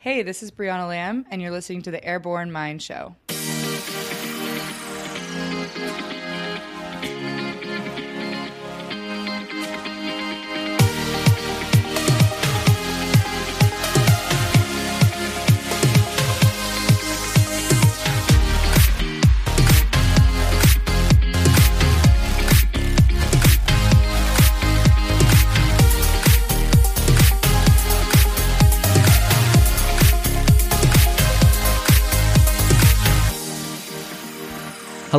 Hey, this is Brianna Lamb, and you're listening to the Airborne Mind Show.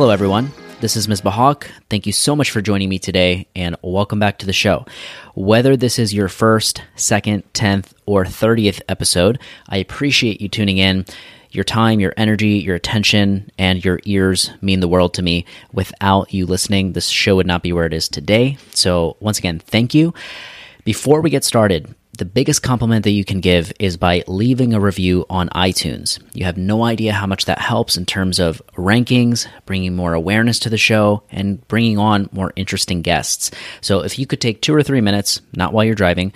Hello, everyone. This is Misbah Haque. Thank you so much for joining me today, and welcome back to the show. Whether this is your first, second, tenth, or thirtieth episode, I appreciate you tuning in. Your time, your energy, your attention, and your ears mean the world to me. Without you listening, this show would not be where it is today. So, once again, thank you. Before we get started, the biggest compliment that you can give is by leaving a review on iTunes. You have no idea how much that helps in terms of rankings, bringing more awareness to the show, and bringing on more interesting guests. So if you could take two or three minutes, not while you're driving,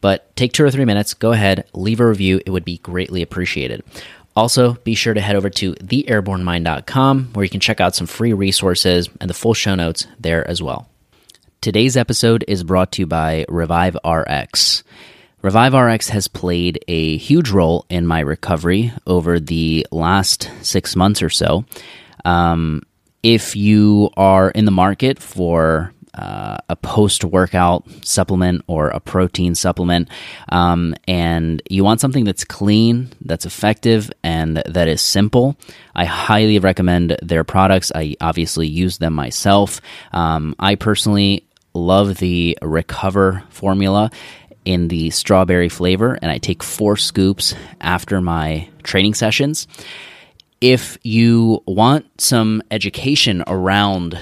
but take two or three minutes, go ahead, leave a review. It would be greatly appreciated. Also, be sure to head over to theairbornemind.com where you can check out some free resources and the full show notes there as well. Today's episode is brought to you by Revive RX. Revive RX has played a huge role in my recovery over the last six months or so. Um, if you are in the market for uh, a post workout supplement or a protein supplement, um, and you want something that's clean, that's effective, and that is simple, I highly recommend their products. I obviously use them myself. Um, I personally love the Recover formula in the strawberry flavor, and I take four scoops after my training sessions. If you want some education around,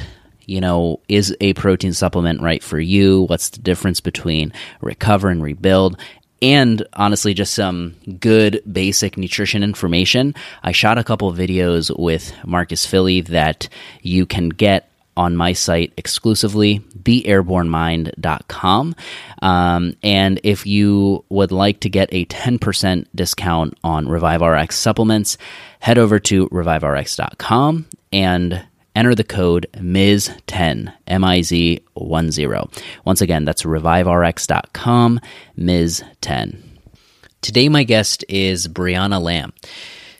you know, is a protein supplement right for you? What's the difference between recover and rebuild? And honestly, just some good basic nutrition information. I shot a couple videos with Marcus Filly that you can get on my site exclusively, theairbornemind.com. Um, and if you would like to get a 10% discount on ReviveRx supplements, head over to reviverx.com and enter the code MIZ10, M I Z 10. Once again, that's reviverx.com, MIZ10. Today, my guest is Brianna Lamb.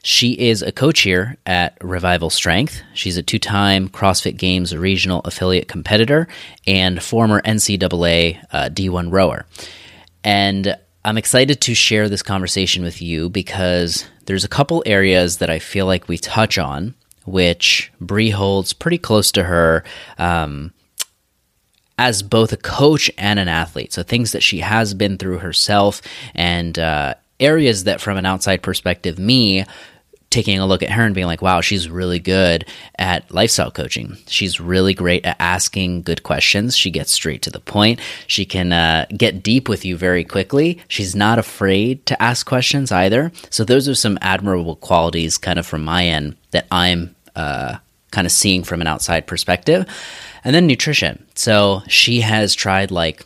She is a coach here at Revival Strength. She's a two time CrossFit Games regional affiliate competitor and former NCAA uh, D1 rower. And I'm excited to share this conversation with you because there's a couple areas that I feel like we touch on, which Brie holds pretty close to her. Um, as both a coach and an athlete. So, things that she has been through herself and uh, areas that, from an outside perspective, me taking a look at her and being like, wow, she's really good at lifestyle coaching. She's really great at asking good questions. She gets straight to the point. She can uh, get deep with you very quickly. She's not afraid to ask questions either. So, those are some admirable qualities, kind of from my end, that I'm uh, kind of seeing from an outside perspective. And then nutrition. So, she has tried like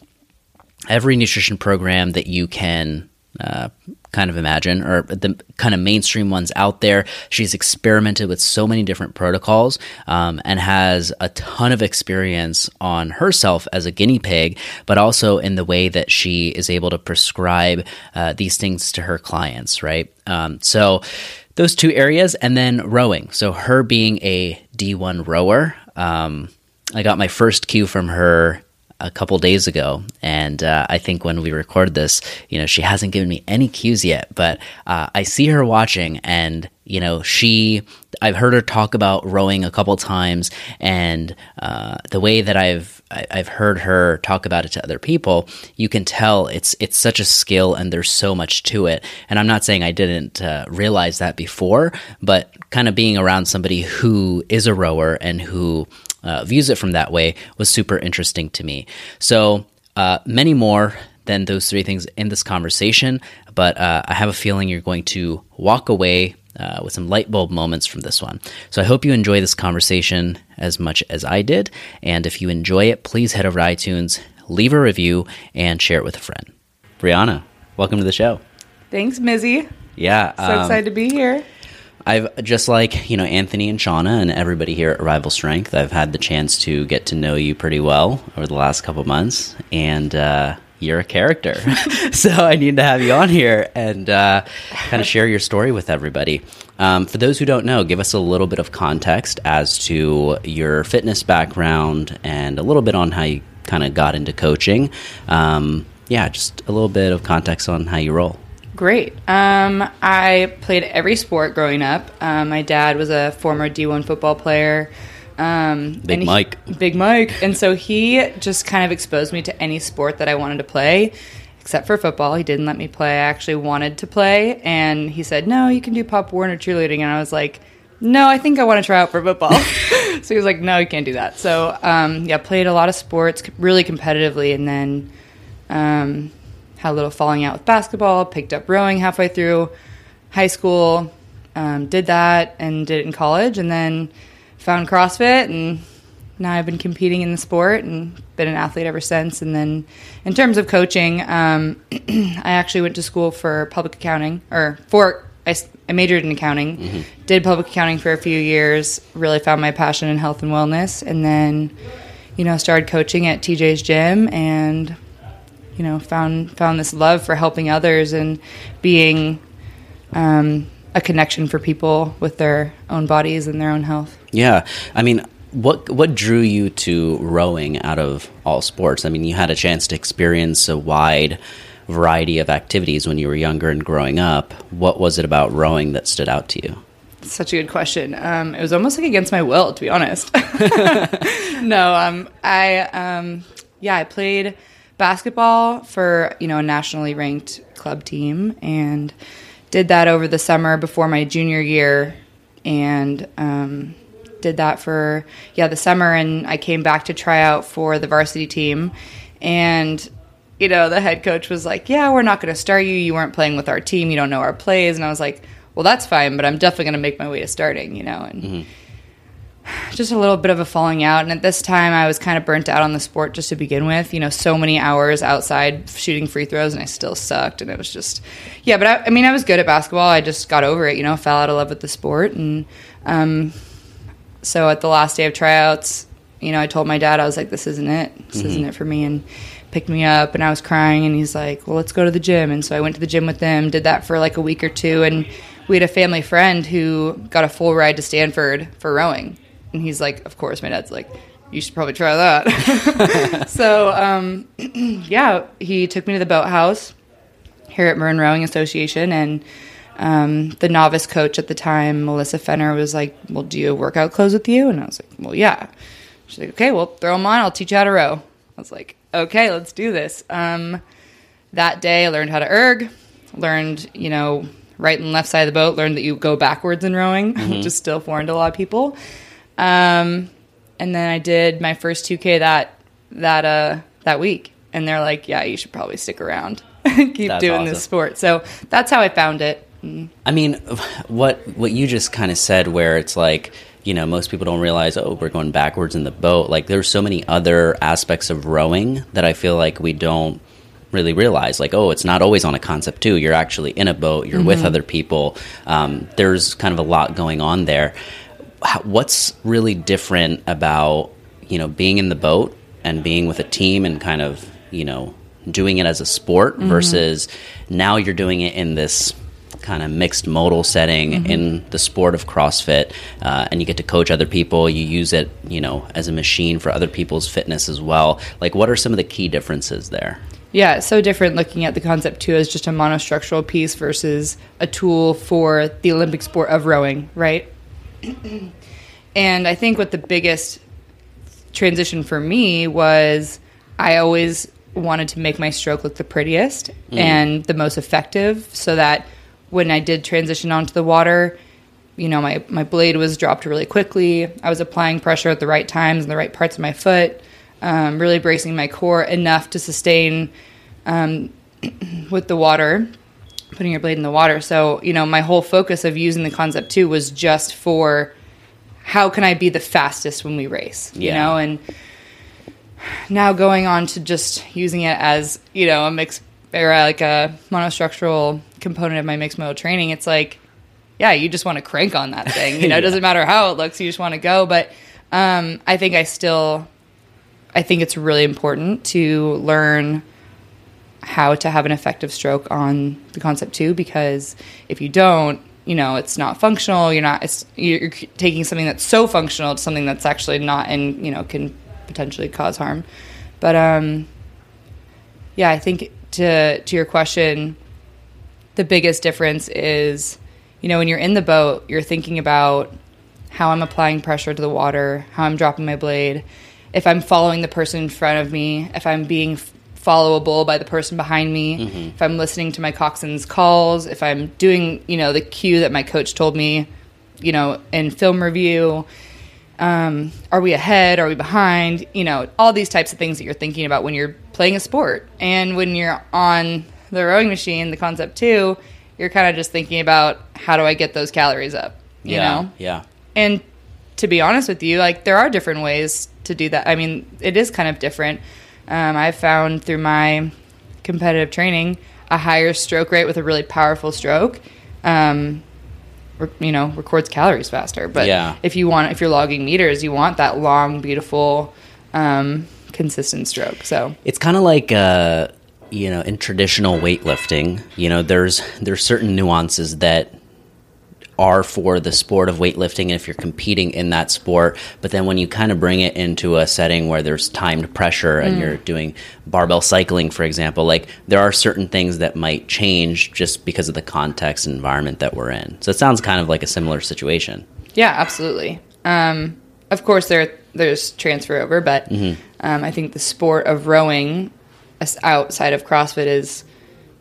every nutrition program that you can uh, kind of imagine, or the kind of mainstream ones out there. She's experimented with so many different protocols um, and has a ton of experience on herself as a guinea pig, but also in the way that she is able to prescribe uh, these things to her clients, right? Um, so, those two areas, and then rowing. So, her being a D1 rower, um, I got my first cue from her a couple days ago, and uh, I think when we record this, you know, she hasn't given me any cues yet, but uh, I see her watching, and you know, she. I've heard her talk about rowing a couple times, and uh, the way that I've I've heard her talk about it to other people, you can tell it's it's such a skill, and there's so much to it. And I'm not saying I didn't uh, realize that before, but kind of being around somebody who is a rower and who uh, views it from that way was super interesting to me. So, uh, many more than those three things in this conversation, but uh, I have a feeling you're going to walk away uh, with some light bulb moments from this one. So, I hope you enjoy this conversation as much as I did. And if you enjoy it, please head over to iTunes, leave a review, and share it with a friend. Brianna, welcome to the show. Thanks, Mizzy. Yeah. So um, excited to be here. I've just like, you know, Anthony and Shauna and everybody here at Revival Strength, I've had the chance to get to know you pretty well over the last couple months. And, uh, you're a character. so I need to have you on here and uh, kind of share your story with everybody. Um, for those who don't know, give us a little bit of context as to your fitness background and a little bit on how you kind of got into coaching. Um, yeah, just a little bit of context on how you roll. Great. Um, I played every sport growing up. Um, my dad was a former D1 football player. Um, Big he- Mike. Big Mike. And so he just kind of exposed me to any sport that I wanted to play, except for football. He didn't let me play. I actually wanted to play. And he said, no, you can do Pop Warner cheerleading. And I was like, no, I think I want to try out for football. so he was like, no, you can't do that. So, um, yeah, played a lot of sports really competitively. And then um, had a little falling out with basketball, picked up rowing halfway through high school, um, did that and did it in college, and then found CrossFit, and now I've been competing in the sport and been an athlete ever since. And then in terms of coaching, um, I actually went to school for public accounting, or for I majored in accounting, did public accounting for a few years, really found my passion in health and wellness, and then you know started coaching at TJ's gym and you know found found this love for helping others and being um, a connection for people with their own bodies and their own health. Yeah, I mean, what what drew you to rowing out of all sports? I mean, you had a chance to experience a wide variety of activities when you were younger and growing up. What was it about rowing that stood out to you? Such a good question. Um, it was almost like against my will, to be honest. no, um, I um, yeah, I played basketball for you know a nationally ranked club team and did that over the summer before my junior year, and um, did that for yeah the summer, and I came back to try out for the varsity team, and you know the head coach was like, "Yeah, we're not going to start you. You weren't playing with our team. You don't know our plays," and I was like, "Well, that's fine, but I'm definitely going to make my way to starting," you know, and just a little bit of a falling out. And at this time, I was kind of burnt out on the sport just to begin with. You know, so many hours outside shooting free throws, and I still sucked. And it was just, yeah. But I, I mean, I was good at basketball. I just got over it. You know, fell out of love with the sport. And um, so at the last day of tryouts, you know, I told my dad, I was like, "This isn't it. This isn't it for me." And picked me up, and I was crying. And he's like, "Well, let's go to the gym." And so I went to the gym with them. Did that for like a week or two, and we had a family friend who got a full ride to Stanford for rowing. And he's like, "Of course." My dad's like, "You should probably try that." so um, yeah, he took me to the boathouse here at Marin Rowing Association, and um, the novice coach at the time, Melissa Fenner, was like, "Well, do you workout clothes with you?" And I was like, "Well, yeah." She's like, "Okay, well, throw them on. I'll teach you how to row." I was like, "Okay, let's do this." Um, that day, I learned how to erg, learned, you know, right and left side of the boat, learned that you go backwards in rowing, which is still foreign to a lot of people. Um, and then I did my first 2K that that uh that week, and they're like, "Yeah, you should probably stick around, keep That's doing awesome. this sport." So that's how I found it. Mm. I mean, what what you just kind of said, where it's like, you know, most people don't realize, oh, we're going backwards in the boat. Like, there's so many other aspects of rowing that I feel like we don't really realize. Like, oh, it's not always on a Concept2. You're actually in a boat. You're with other people. Um, there's kind of a lot going on there. What's really different about you know being in the boat and being with a team and kind of you know doing it as a sport versus now you're doing it in this kind of mixed modal setting in the sport of CrossFit, uh, and you get to coach other people. You use it, you know, as a machine for other people's fitness as well. Like, what are some of the key differences there? Yeah, it's so different looking at the Concept2 as just a monostructural piece versus a tool for the Olympic sport of rowing, right? and I think what the biggest transition for me was I always wanted to make my stroke look the prettiest and the most effective so that when I did transition onto the water, you know, my, my blade was dropped really quickly. I was applying pressure at the right times and the right parts of my foot, um, really bracing my core enough to sustain um, with the water, putting your blade in the water. So, you know, my whole focus of using the Concept2 was just for how can I be the fastest when we race, you know, and now going on to just using it as, you know, a mix or like a monostructural component of my mixed modal training, it's like, yeah, you just want to crank on that thing. You know, it doesn't matter how it looks, you just want to go. But um, I think I still, I think it's really important to learn how to have an effective stroke on the Concept2 because if you don't, you know, it's not functional. You're not. You're taking something that's so functional to something that's actually not, and you know, can potentially cause harm. But um, yeah, I think to to your question, the biggest difference is, you know, when you're in the boat, you're thinking about how I'm applying pressure to the water, how I'm dropping my blade, if I'm following the person in front of me, if I'm being followable by the person behind me, mm-hmm. if I'm listening to my coxswain's calls, if I'm doing, you know, the cue that my coach told me, you know, in film review. Um, are we ahead? Are we behind? You know, all these types of things that you're thinking about when you're playing a sport. And when you're on the rowing machine, the Concept2, you're kind of just thinking about how do I get those calories up? You yeah, know? Yeah. And to be honest with you, like there are different ways to do that. I mean, it is kind of different. Um, I've found through my competitive training a higher stroke rate with a really powerful stroke. Um, you know, records calories faster. But yeah. if you want, if you're logging meters, you want that long, beautiful, um, consistent stroke. So it's kind of like. Uh you know in traditional weightlifting you know there's there's certain nuances that are for the sport of weightlifting and if you're competing in that sport. But then when you kind of bring it into a setting where there's timed pressure and mm. you're doing barbell cycling, for example, like there are certain things that might change just because of the context and environment that we're in. So it sounds kind of like a similar situation. Yeah, absolutely. Um, of course, there there's transfer over, but mm-hmm. um, I think the sport of rowing outside of CrossFit is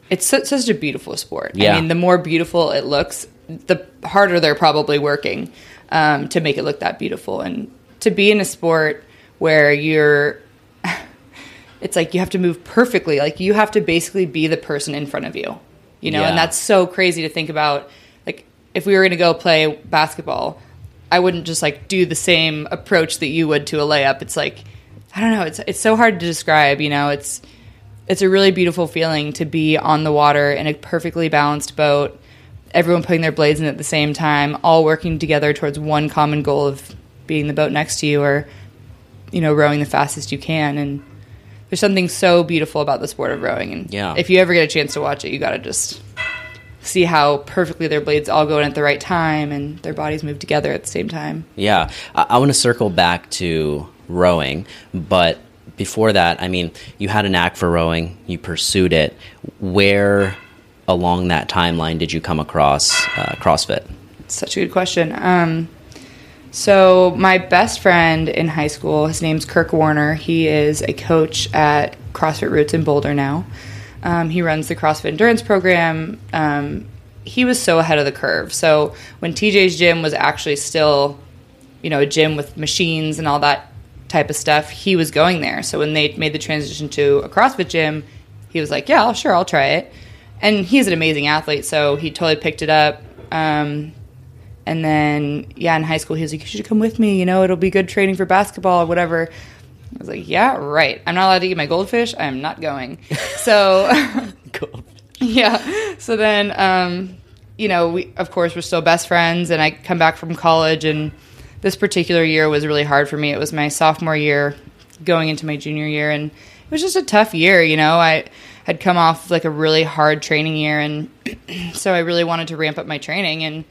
it's such a beautiful sport. Yeah. I mean, the more beautiful it looks, the harder they're probably working um, to make it look that beautiful. And to be in a sport where you're, it's like you have to move perfectly. Like you have to basically be the person in front of you, you know. Yeah. And that's so crazy to think about. Like if we were going to go play basketball, I wouldn't just like do the same approach that you would to a layup. It's like I don't know. It's it's so hard to describe. You know, it's it's a really beautiful feeling to be on the water in a perfectly balanced boat everyone putting their blades in at the same time, all working together towards one common goal of being the boat next to you or, you know, rowing the fastest you can. And there's something so beautiful about the sport of rowing. And yeah. if you ever get a chance to watch it, you got to just see how perfectly their blades all go in at the right time and their bodies move together at the same time. Yeah. I, I want to circle back to rowing, but before that, I mean, you had a knack for rowing, you pursued it. Where along that timeline did you come across uh, CrossFit? Such a good question. Um, so my best friend in high school, his name's Kirk Warner. He is a coach at CrossFit Roots in Boulder now. Um, he runs the CrossFit Endurance program. Um, he was so ahead of the curve. So when TJ's gym was actually still, you know, a gym with machines and all that type of stuff, he was going there. So when they made the transition to a CrossFit gym, he was like, "Yeah, sure, I'll try it." And he's an amazing athlete, so he totally picked it up. Um, and then, yeah, in high school, he was like, "You should come with me. You know, it'll be good training for basketball or whatever." I was like, "Yeah, right. I'm not allowed to eat my goldfish. I am not going." So, yeah. So then, um, you know, we of course we're still best friends, and I come back from college, and this particular year was really hard for me. It was my sophomore year, going into my junior year, and it was just a tough year. You know, I had come off like a really hard training year, and so I really wanted to ramp up my training. And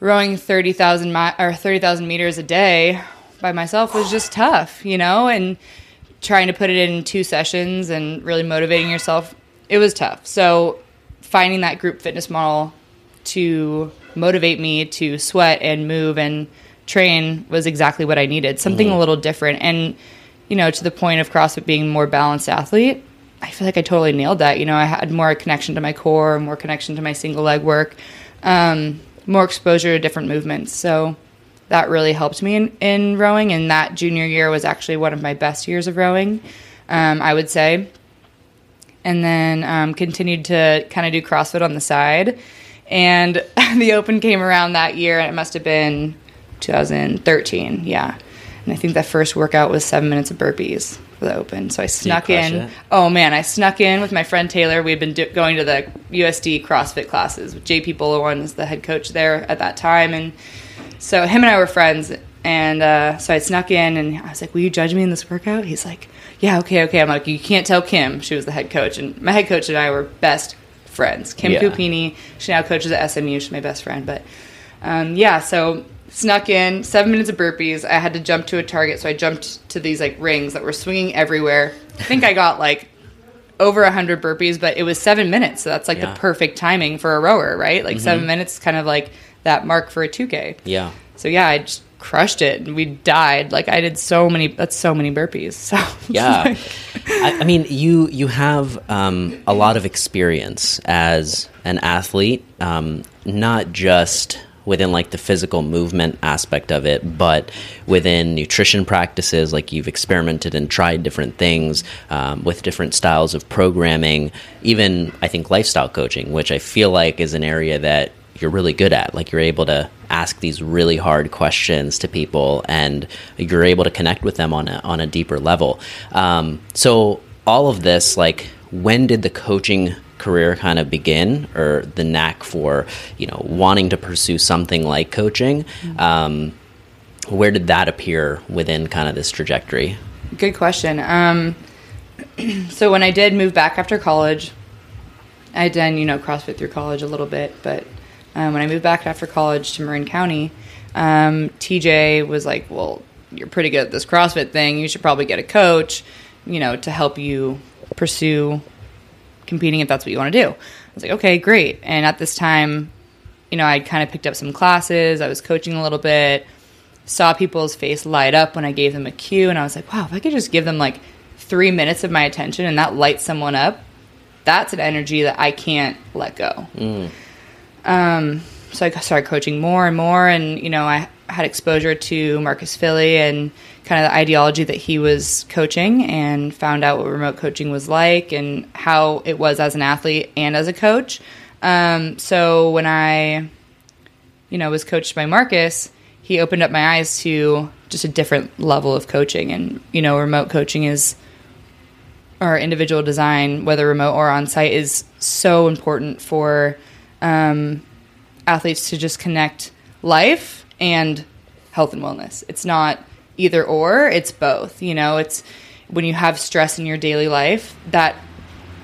rowing thirty thousand mi- or thirty thousand meters a day by myself was just tough, you know. And trying to put it in two sessions and really motivating yourself, it was tough. So finding that group fitness model to motivate me to sweat and move and train was exactly what I needed. Something mm-hmm. a little different and you know, to the point of CrossFit being a more balanced athlete. I feel like I totally nailed that. You know, I had more connection to my core, more connection to my single leg work, um, more exposure to different movements. So that really helped me in, in, rowing. And that junior year was actually one of my best years of rowing, um, I would say. And then um, continued to kind of do CrossFit on the side. And the Open came around that year, and it must have been 2013. Yeah. And I think that first workout was seven minutes of burpees The open. So I snuck in. it? Oh man, I snuck in with my friend Taylor. We had been do- going to the USD CrossFit classes. With JP Bullorn was the head coach there at that time, and so him and I were friends. And uh, so I snuck in, and I was like, "Will you judge me in this workout?" He's like, "Yeah, okay, okay." I'm like, "You can't tell Kim." She was the head coach, and my head coach and I were best friends. Kim Yeah. Cupini. She now coaches at SMU. She's my best friend, but um, yeah, so snuck in seven minutes of burpees. I had to jump to a target, so I jumped to these like rings that were swinging everywhere. I think I got like over a hundred burpees, but it was seven minutes, so that's like Yeah. the perfect timing for a rower, right? Like seven minutes, is kind of like that mark for a two k. Yeah. So yeah, I just crushed it, and we died. Like I did so many. That's so many burpees. So Yeah, I, I mean, you you have um, a lot of experience as an athlete, um, not just within like the physical movement aspect of it, but within nutrition practices. Like you've experimented and tried different things um, with different styles of programming. Even I think lifestyle coaching, which I feel like is an area that you're really good at. Like you're able to ask these really hard questions to people, and you're able to connect with them on a on a deeper level. Um, so all of this, like, when did the coaching career kind of begin, or the knack for you know wanting to pursue something like coaching? Um, where did that appear within kind of this trajectory? Good question. Um, so when I did move back after college, I had done you know CrossFit through college a little bit, but um, when I moved back after college to Marin County, um, TJ was like, "Well, you're pretty good at this CrossFit thing. You should probably get a coach, you know, to help you pursue competing if that's what you want to do." I was like, "Okay, great." And at this time, you know, I'd kind of picked up some classes. I was coaching a little bit saw people's face light up when I gave them a cue, and I was like, wow, if I could just give them like three minutes of my attention and that lights someone up, that's an energy that I can't let go. Um, so I started coaching more and more, and you know, I had exposure to Marcus Filly and kind of the ideology that he was coaching, and found out what remote coaching was like and how it was as an athlete and as a coach. Um, so when I you know, was coached by Marcus, he opened up my eyes to just a different level of coaching. And, you know, remote coaching is, or individual design, whether remote or on site, is so important for um, athletes to just connect life and health and wellness. It's not either or, it's both. You know, it's when you have stress in your daily life, that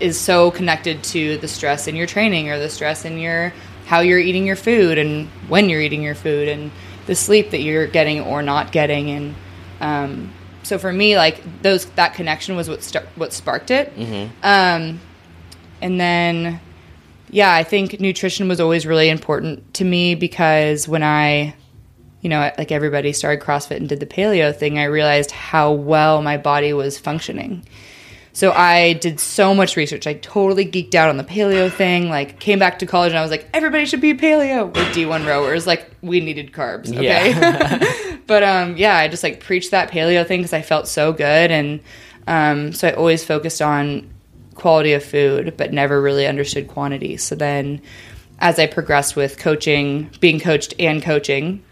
is so connected to the stress in your training or the stress in your how you're eating your food and when you're eating your food and the sleep that you're getting or not getting. And um, so for me like those that connection was what st- what sparked it. Um, and then yeah i think nutrition was always really important to me because when i you know like everybody started crossfit and did the paleo thing i realized how well my body was functioning so I did so much research. I totally geeked out on the paleo thing. Like came back to college and I was like, everybody should be paleo. We're D1 rowers. Like we needed carbs. Okay. but um, yeah, I just like preached that paleo thing because I felt so good, and um, so I always focused on quality of food, but never really understood quantity. So then, as I progressed with coaching, being coached and coaching,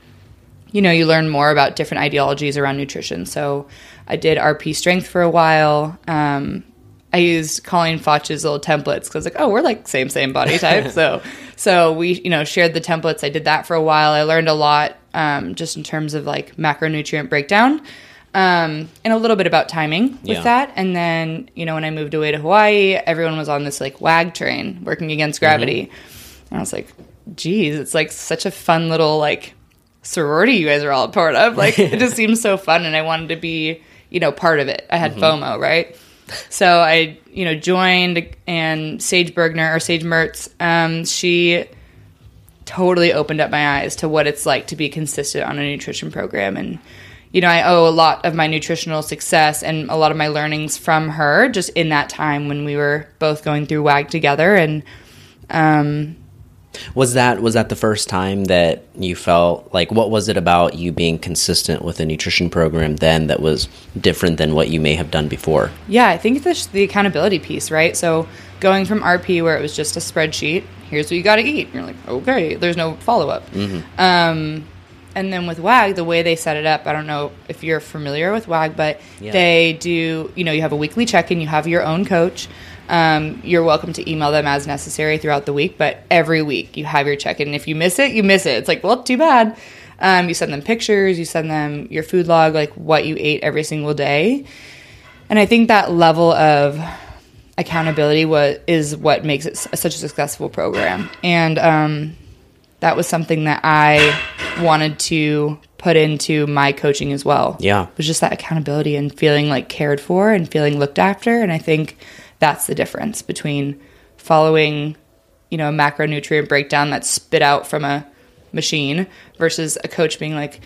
you know, you learn more about different ideologies around nutrition. So I did RP strength for a while. Um, I used Colleen Fotsch's little templates because like, oh, we're like same same body type. so so we you know shared the templates. I did that for a while. I learned a lot um, just in terms of like macronutrient breakdown. Um, and a little bit about timing with Yeah. that. And then, you know, when I moved away to Hawaii, everyone was on this like WAG train working against gravity. And I was like, geez, it's like such a fun little like sorority you guys are all a part of. Like it just seems so fun and I wanted to be, you know, part of it. I had FOMO, right? So I, you know, joined and Sage Burgener or Sage Mertz, um, she totally opened up my eyes to what it's like to be consistent on a nutrition program and you know, I owe a lot of my nutritional success and a lot of my learnings from her just in that time when we were both going through WAG together and Was that was that the first time that you felt like what was it about you being consistent with a nutrition program then that was different than what you may have done before? Yeah, I think it's the accountability piece, right? So going from RP where it was just a spreadsheet, here's what you got to eat. You're like, okay, there's no follow up. Um, and then with WAG, the way they set it up, I don't know if you're familiar with WAG, but Yeah. they do, you know, you have a weekly check in, you have your own coach. Um, you're welcome to email them as necessary throughout the week, but every week you have your check in. And if you miss it, you miss it. It's like, well, too bad. Um, you send them pictures, you send them your food log, like what you ate every single day. And I think that level of accountability was, is what makes it such a successful program. And um, that was something that I wanted to put into my coaching as well. Yeah. It Was just that accountability and feeling like cared for and feeling looked after. And I think that's the difference between following, you know, a macronutrient breakdown that's spit out from a machine versus a coach being like,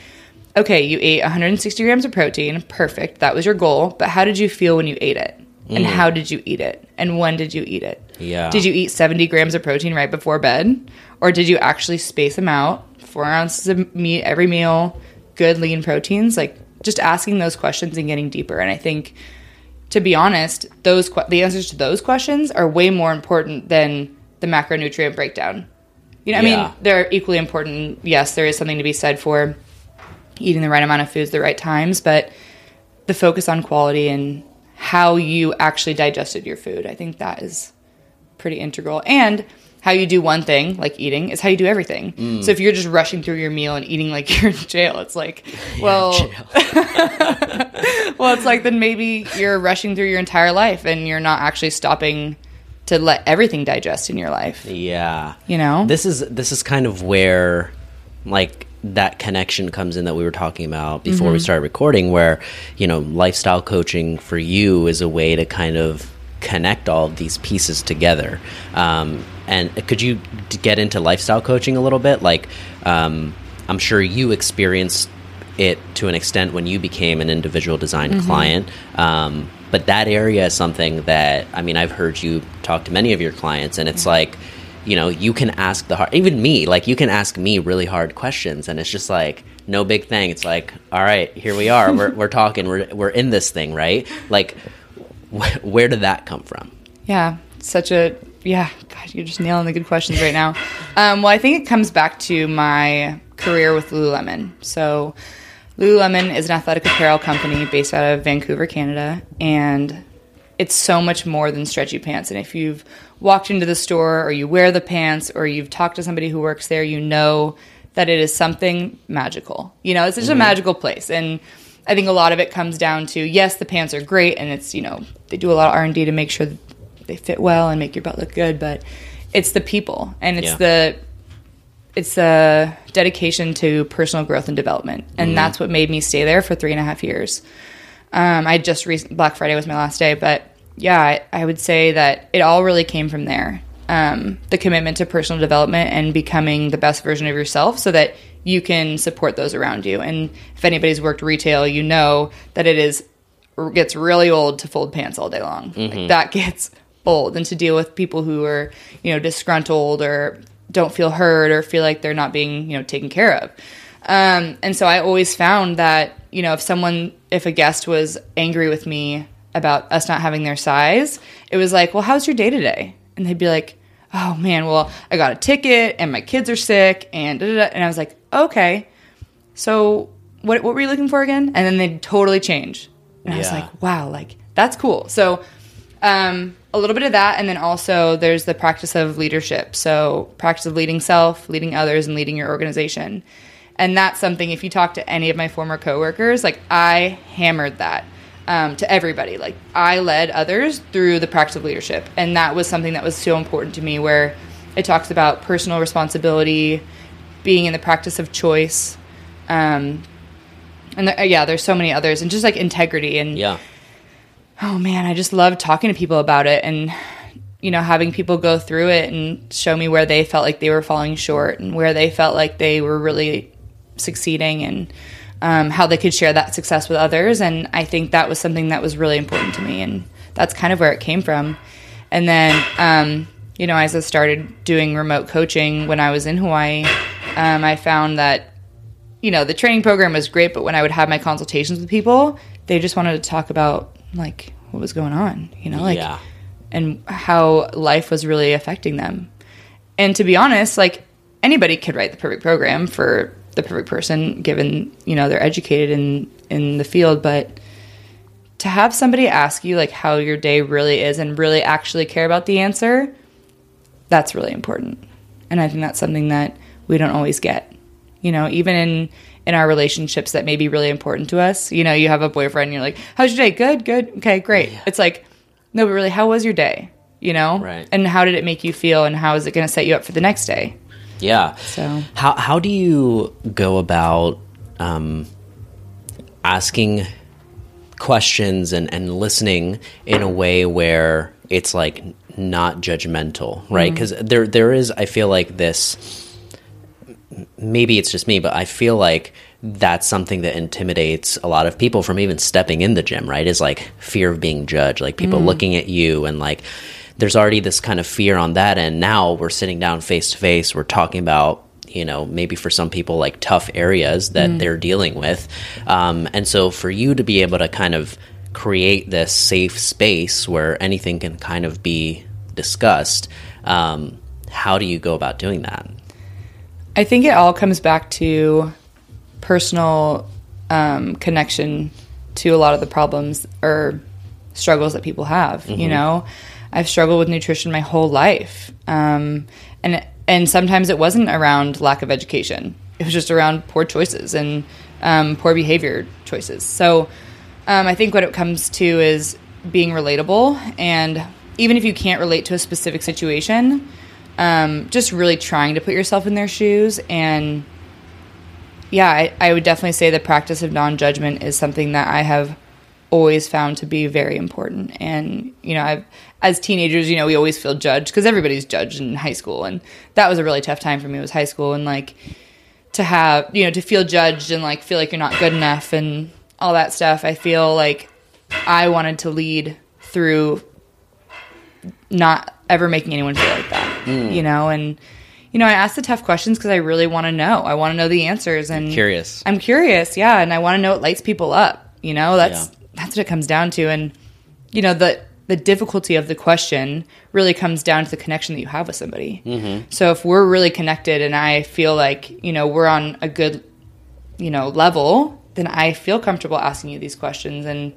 okay, you ate 160 grams of protein. Perfect. That was your goal. But how did you feel when you ate it? And mm. how did you eat it? And when did you eat it? Yeah. Did you eat 70 grams of protein right before bed? Or did you actually space them out? Four ounces of meat every meal, good lean proteins? Like just asking those questions and getting deeper. And I think, to be honest, those que- the answers to those questions are way more important than the macronutrient breakdown. You know, I Yeah. mean, they're equally important. Yes, there is something to be said for eating the right amount of foods, the right times, but the focus on quality and how you actually digested your food, I think that is pretty integral. And how you do one thing, like eating, is how you do everything. So if you're just rushing through your meal and eating like you're in jail, it's like, well, well, it's like then maybe you're rushing through your entire life and you're not actually stopping to let everything digest in your life. Yeah. You know? This is this is kind of where like that connection comes in that we were talking about before we mm-hmm. started recording where, you know, lifestyle coaching for you is a way to kind of connect all of these pieces together. Um, and could you get into lifestyle coaching a little bit? Like, um, I'm sure you experienced it to an extent when you became an individual design client. Um, but that area is something that, I mean, I've heard you talk to many of your clients, and it's like, you know, you can ask the hard, even me, like, you can ask me really hard questions, and it's just like, no big thing. It's like, all right, here we are. we're, we're talking, we're, we're in this thing, right? Like, wh- where did that come from? Yeah, such a yeah. God, you're just nailing the good questions right now. Um, well, I think it comes back to my career with Lululemon. So, Lululemon is an athletic apparel company based out of Vancouver, Canada, and it's so much more than stretchy pants. And if you've walked into the store, or you wear the pants, or you've talked to somebody who works there, you know that it is something magical. You know, it's just a magical place, and I think a lot of it comes down to yes, the pants are great, and it's you know they do a lot of R and D to make sure that they fit well and make your butt look good, but it's the people and it's Yeah. the it's the dedication to personal growth and development, and that's what made me stay there for three and a half years. Um, I just recent Black Friday was my last day, but yeah, I, I would say that it all really came from there. Um, the commitment to personal development and becoming the best version of yourself, so that you can support those around you. And if anybody's worked retail, you know that it is gets really old to fold pants all day long. Like, that gets old, and to deal with people who are you know disgruntled or don't feel heard or feel like they're not being you know taken care of. Um, and so I always found that, you know, if someone, if a guest was angry with me about us not having their size, it was like, well, how's your day today? And they'd be like, oh man, well, I got a ticket and my kids are sick and da, da, da. And I was like, okay, so what, what were you looking for again? And then they'd totally change. And I was like, wow, like that's cool. So, um, a little bit of that, and then also there's the practice of leadership. So, practice of leading self, leading others, and leading your organization. And that's something. If you talk to any of my former coworkers, like I hammered that um, to everybody. Like I led others through the practice of leadership, and that was something that was so important to me. Where it talks about personal responsibility, being in the practice of choice, um, and there, yeah, there's so many others, and just like integrity and Yeah. oh man, I just love talking to people about it and you know having people go through it and show me where they felt like they were falling short and where they felt like they were really succeeding and um, how they could share that success with others. And I think that was something that was really important to me, and that's kind of where it came from. And then um, you know, as I started doing remote coaching when I was in Hawaii, um, I found that you know, the training program was great, but when I would have my consultations with people, they just wanted to talk about like what was going on, you know, like yeah. and how life was really affecting them. And to be honest, like anybody could write the perfect program for the perfect person given you know they're educated in in the field, but to have somebody ask you like how your day really is and really actually care about the answer, that's really important. And I think that's something that we don't always get. You know, even in in our relationships that may be really important to us. You know, you have a boyfriend and you're like, How's your day? Good, good, okay, great. Yeah. It's like, no, but really, how was your day? You know? Right. And how did it make you feel and how is it gonna set you up for the next day? Yeah. So how how do you go about um, asking questions and, and listening in a way where it's like not judgmental, right? Because mm-hmm. there there is, I feel like this. Maybe it's just me, but I feel like that's something that intimidates a lot of people from even stepping in the gym, right? Is like fear of being judged, like people mm. looking at you and like there's already this kind of fear on that end. Now we're sitting down face to face, we're talking about you know maybe for some people like tough areas that mm. they're dealing with um, and so for you to be able to kind of create this safe space where anything can kind of be discussed um, how do you go about doing that i think it all comes back to personal um, connection to a lot of the problems or struggles that people have mm-hmm. you know i've struggled with nutrition my whole life um, and and sometimes it wasn't around lack of education. It was just around poor choices and um, poor behavior choices. So um, I think what it comes to is being relatable, and even if you can't relate to a specific situation, um, just really trying to put yourself in their shoes. And yeah, I, I would definitely say the practice of non judgment is something that I have always found to be very important. And you know, I've as teenagers, you know, we always feel judged because everybody's judged in high school, and that was a really tough time for me. Was high school and like to have you know to feel judged and like feel like you're not good enough and all that stuff. I feel like I wanted to lead through not ever making anyone feel like that, mm. you know, and you know, I ask the tough questions because I really want to know. I want to know the answers and curious. I'm curious, yeah, and I want to know what lights people up. You know, that's yeah. that's what it comes down to. And you know, the the difficulty of the question really comes down to the connection that you have with somebody. Mm-hmm. So if we're really connected and I feel like, you know, we're on a good, you know, level, then I feel comfortable asking you these questions. And,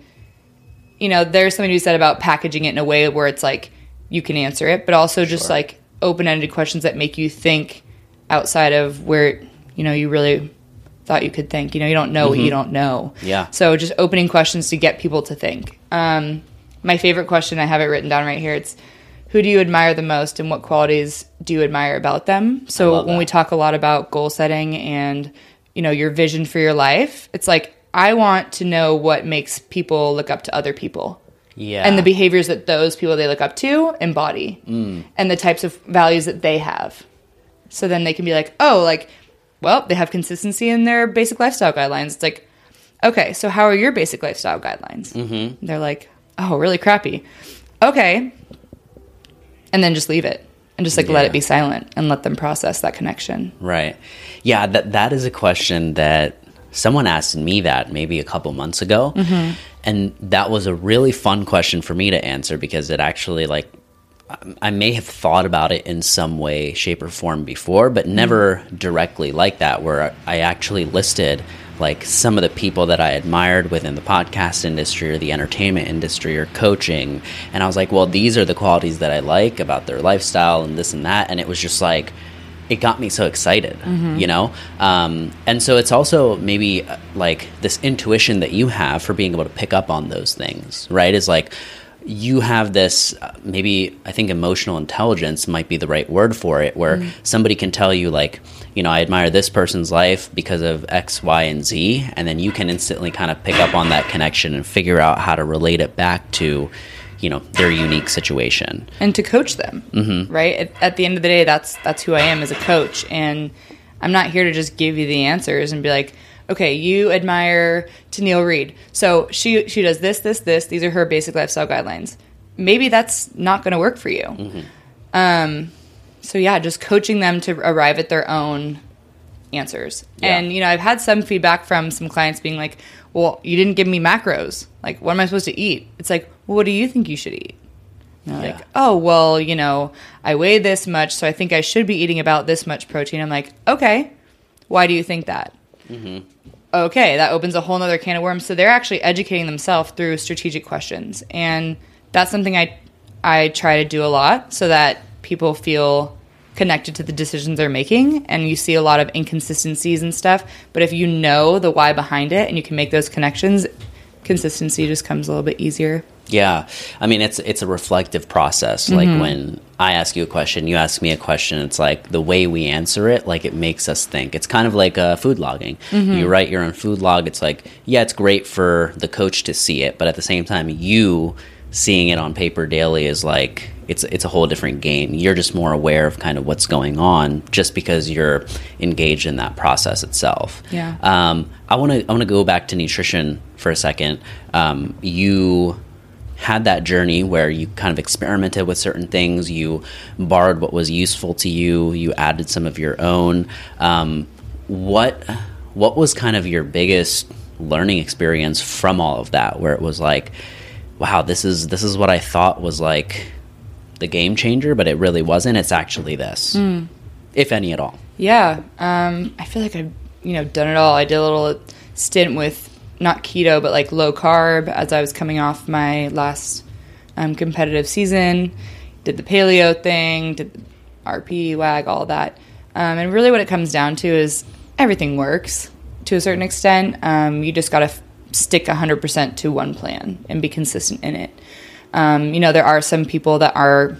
you know, there's something you said about packaging it in a way where it's like you can answer it, but also just sure. like open ended questions that make you think outside of where, you know, you really thought you could think. You know, you don't know mm-hmm. what you mm-hmm. don't know. Yeah. So just opening questions to get people to think. Um, my favorite question, I have it written down right here. It's who do you admire the most and what qualities do you admire about them? So when we talk a lot about goal setting and, you know, your vision for your life, it's like I want to know what makes people look up to other people. Yeah. And the behaviors that those people they look up to embody mm. and the types of values that they have. So then they can be like, oh, like, well, they have consistency in their basic lifestyle guidelines. It's like, okay, so how are your basic lifestyle guidelines? Mm-hmm. They're like, oh, really crappy. Okay. And then just leave it and just like yeah. let it be silent and let them process that connection. Right. Yeah, that that is a question that someone asked me that maybe a couple months ago. Mm-hmm. And that was a really fun question for me to answer because it actually like I may have thought about it in some way, shape, or form before, but never directly like that, where I actually listed like some of the people that I admired within the podcast industry or the entertainment industry or coaching. And I was like, well, these are the qualities that I like about their lifestyle and this and that. And it was just like, it got me so excited, mm-hmm. you know? Um, and so it's also maybe uh, like this intuition that you have for being able to pick up on those things, right? Is like, you have this uh, maybe i think emotional intelligence might be the right word for it where mm-hmm. somebody can tell you like you know i admire this person's life because of x y and z and then you can instantly kind of pick up on that connection and figure out how to relate it back to you know their unique situation and to coach them mm-hmm. right at, at the end of the day that's that's who i am as a coach and i'm not here to just give you the answers and be like okay, you admire Tennil Reed. So she she does this, this, this. These are her basic lifestyle guidelines. Maybe that's not going to work for you. Mm-hmm. Um, so yeah, just coaching them to arrive at their own answers. Yeah. And you know, I've had some feedback from some clients being like, "Well, you didn't give me macros. Like, what am I supposed to eat?" It's like, "What do you think you should eat?" Yeah. Like, "Oh, well, you know, I weigh this much, so I think I should be eating about this much protein." I'm like, "Okay, Why do you think that? Mm-hmm. Okay, that opens a whole other can of worms. So they're actually educating themselves through strategic questions. And that's something I I try to do a lot so that people feel connected to the decisions they're making and you see a lot of inconsistencies and stuff. But if you know the why behind it and you can make those connections, consistency just comes a little bit easier. Yeah, I mean it's it's a reflective process. Like when I ask you a question, you ask me a question. It's like the way we answer it, like it makes us think. It's kind of like uh, food logging. You write your own food log. It's like yeah, it's great for the coach to see it, but at the same time, you seeing it on paper daily is like it's it's a whole different game. You're just more aware of kind of what's going on just because you're engaged in that process itself. Yeah. Um, I want to I want to go back to nutrition for a second. Um, you had that journey where you kind of experimented with certain things. You borrowed what was useful to you. You added some of your own. Um, what what was kind of your biggest learning experience from all of that? Where it was like, wow, this is this is what I thought was like the game changer, but it really wasn't. It's actually this, if any at all. Yeah, um, I feel like I've you know done it all. I did a little stint with not keto, but like low carb as I was coming off my last um, competitive season. Did the paleo thing, did the RP, WAG, all that. Um, and really, what it comes down to is everything works to a certain extent. Um, you just got to f- stick 100% to one plan and be consistent in it. Um, you know, there are some people that are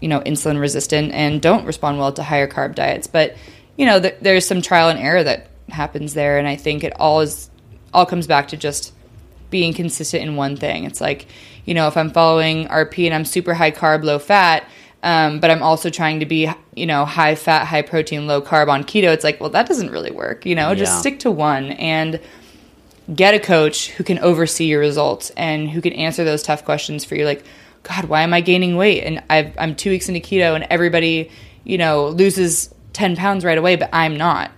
you know insulin resistant and don't respond well to higher carb diets but you know th- there's some trial and error that happens there and i think it all is all comes back to just being consistent in one thing. It's like you know if i'm following rp and i'm super high carb low fat um, but i'm also trying to be you know high fat high protein low carb on keto it's like well that doesn't really work you know? Just stick to one and get a coach who can oversee your results and who can answer those tough questions for you. Like god why am i gaining weight? And I've, i'm two weeks into keto and everybody you know loses 10 pounds right away but i'm not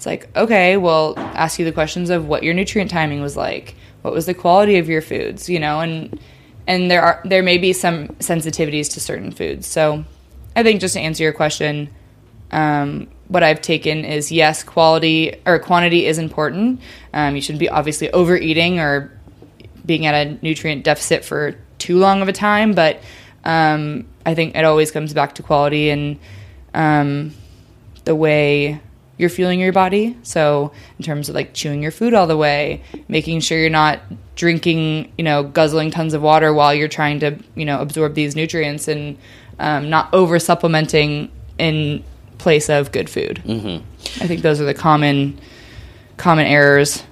it's like okay well ask you the questions of what your nutrient timing was like. What was the quality of your foods you know? And and there are there may be some sensitivities to certain foods. So i think just to answer your question um, what I've taken is yes, quality or quantity is important. Um, you shouldn't be obviously overeating or being at a nutrient deficit for too long of a time, but um, I think it always comes back to quality and um, the way you're fueling your body. So, in terms of like chewing your food all the way, making sure you're not drinking, you know, guzzling tons of water while you're trying to, you know, absorb these nutrients and um, not over supplementing in place of good food. Mm-hmm. I think those are the common common errors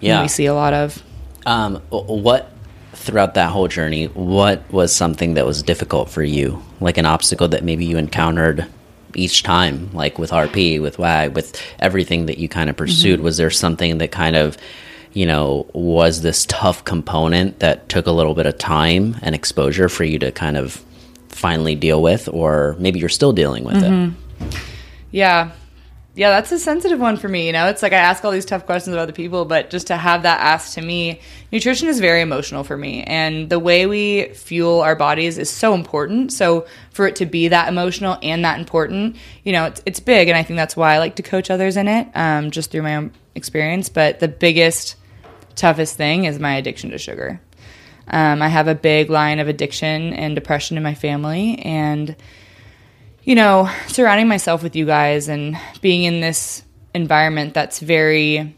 Yeah. we see a lot of. Um, what throughout that whole journey, what was something that was difficult for you, like an obstacle that maybe you encountered each time, like with RP, with WAG, with everything that you kind of pursued? Mm-hmm. Was there something that kind of, you know, was this tough component that took a little bit of time and exposure for you to kind of finally deal with, or maybe you're still dealing with it? Mm-hmm. Yeah. Yeah, that's a sensitive one for me. You know, it's like I ask all these tough questions of other people, but just to have that asked to me, nutrition is very emotional for me. And the way we fuel our bodies is so important. So for it to be that emotional and that important, you know, it's, it's big. And I think that's why I like to coach others in it, um, just through my own experience. But the biggest, toughest thing is my addiction to sugar. Um, I have a big line of addiction and depression in my family. And you know, surrounding myself with you guys and being in this environment that's very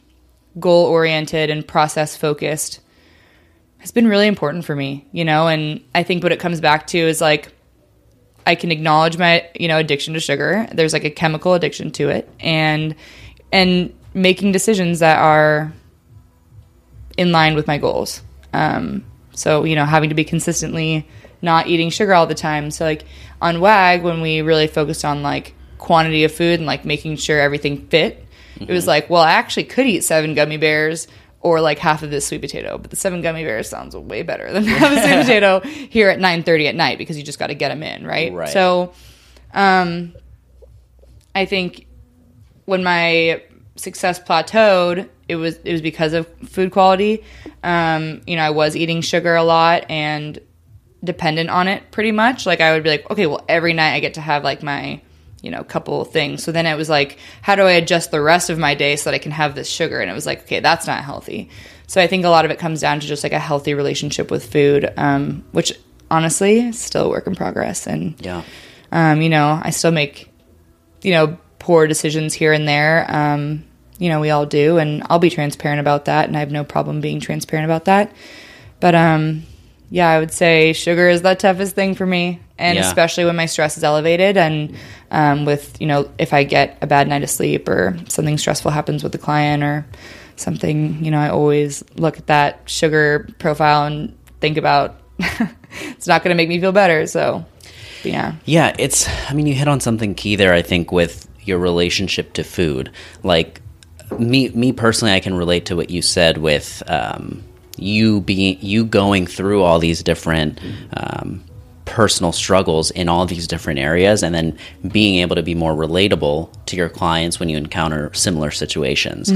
goal oriented and process focused has been really important for me, you know, and I think what it comes back to is like I can acknowledge my, you know, addiction to sugar. There's like a chemical addiction to it and and making decisions that are in line with my goals. Um, so, you know, having to be consistently not eating sugar all the time. So, like on WAG, when we really focused on like quantity of food and like making sure everything fit, it was like, well, I actually could eat seven gummy bears or like half of this sweet potato, but the seven gummy bears sounds way better than half a sweet potato here at 9:30 at night because you just got to get them in, right? Right. So, um, I think when my success plateaued, it was it was because of food quality. Um, you know, I was eating sugar a lot and dependent on it pretty much. Like I would be like, okay, well every night I get to have like my you know, couple things. So then it was like, how do I adjust the rest of my day so that I can have this sugar? And it was like, okay, that's not healthy. So I think a lot of it comes down to just like a healthy relationship with food, um, which honestly is still a work in progress. And Yeah. um, you know, I still make, you know, poor decisions here and there. Um, you know, we all do, and I'll be transparent about that, and I have no problem being transparent about that. But um, yeah, I would say sugar is the toughest thing for me, and Yeah. especially when my stress is elevated, and um, with you know, if I get a bad night of sleep or something stressful happens with the client or something, you know, I always look at that sugar profile and think about it's not going to make me feel better. So, yeah. Yeah, it's. I mean, you hit on something key there. I think with your relationship to food, like me, me personally, I can relate to what you said with um, you being you going through all these different. Um, personal struggles in all these different areas and then being able to be more relatable to your clients when you encounter similar situations.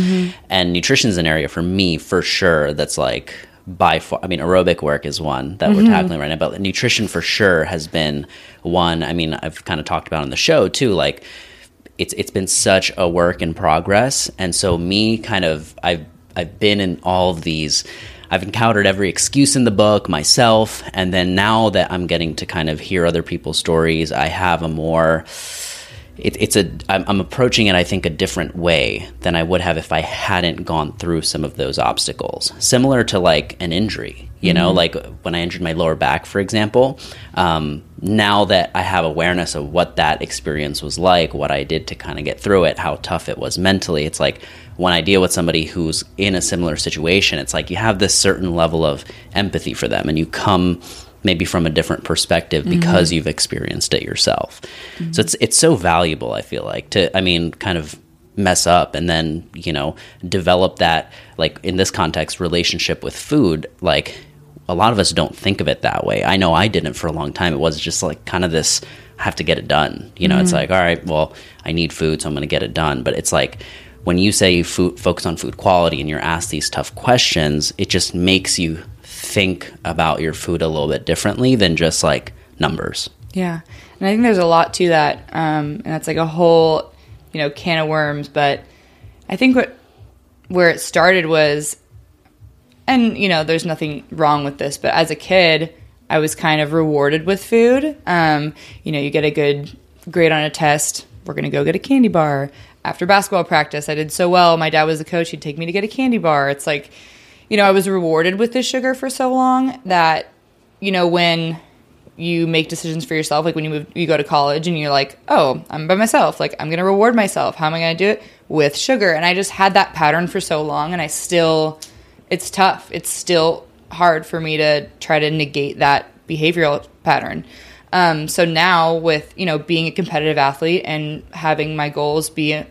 And nutrition is an area for me for sure that's like by far i mean aerobic work is one that we're tackling right now but nutrition for sure has been one i mean i've kind of talked about on the show too like it's it's been such a work in progress. And so me kind of i've i've been in all of these i've encountered every excuse in the book myself and then now that i'm getting to kind of hear other people's stories i have a more it, it's a I'm, I'm approaching it i think a different way than i would have if i hadn't gone through some of those obstacles. Similar to like an injury you know like when i injured my lower back for example um, now that i have awareness of what that experience was like what i did to kind of get through it how tough it was mentally it's like when i deal with somebody who's in a similar situation it's like you have this certain level of empathy for them and you come maybe from a different perspective mm-hmm. because you've experienced it yourself. So it's it's so valuable. I feel like to I mean kind of mess up and then you know develop that like in this context relationship with food like a lot of us don't think of it that way. I know i didn't for a long time. It was just like kind of this i have to get it done. You know it's mm-hmm. like all right well i need food so i'm going to get it done. But it's like when you say you food, focus on food quality and you're asked these tough questions it just makes you think about your food a little bit differently than just like numbers Yeah, and I think there's a lot to that, um, and that's like a whole, you know, can of worms. But I think what where it started was, and you know, there's nothing wrong with this, but as a kid, I was kind of rewarded with food. Um, you know, you get a good grade on a test, we're gonna go get a candy bar. After basketball practice, I did so well. My dad was the coach; he'd take me to get a candy bar. It's like, you know, I was rewarded with this sugar for so long that, you know, when you make decisions for yourself like when you move you go to college and you're like oh i'm by myself. Like i'm gonna reward myself. How am i gonna do it? With sugar. And i just had that pattern for so long and i still it's tough. It's still hard for me to try to negate that behavioral pattern. Um, so now with you know being a competitive athlete and having my goals be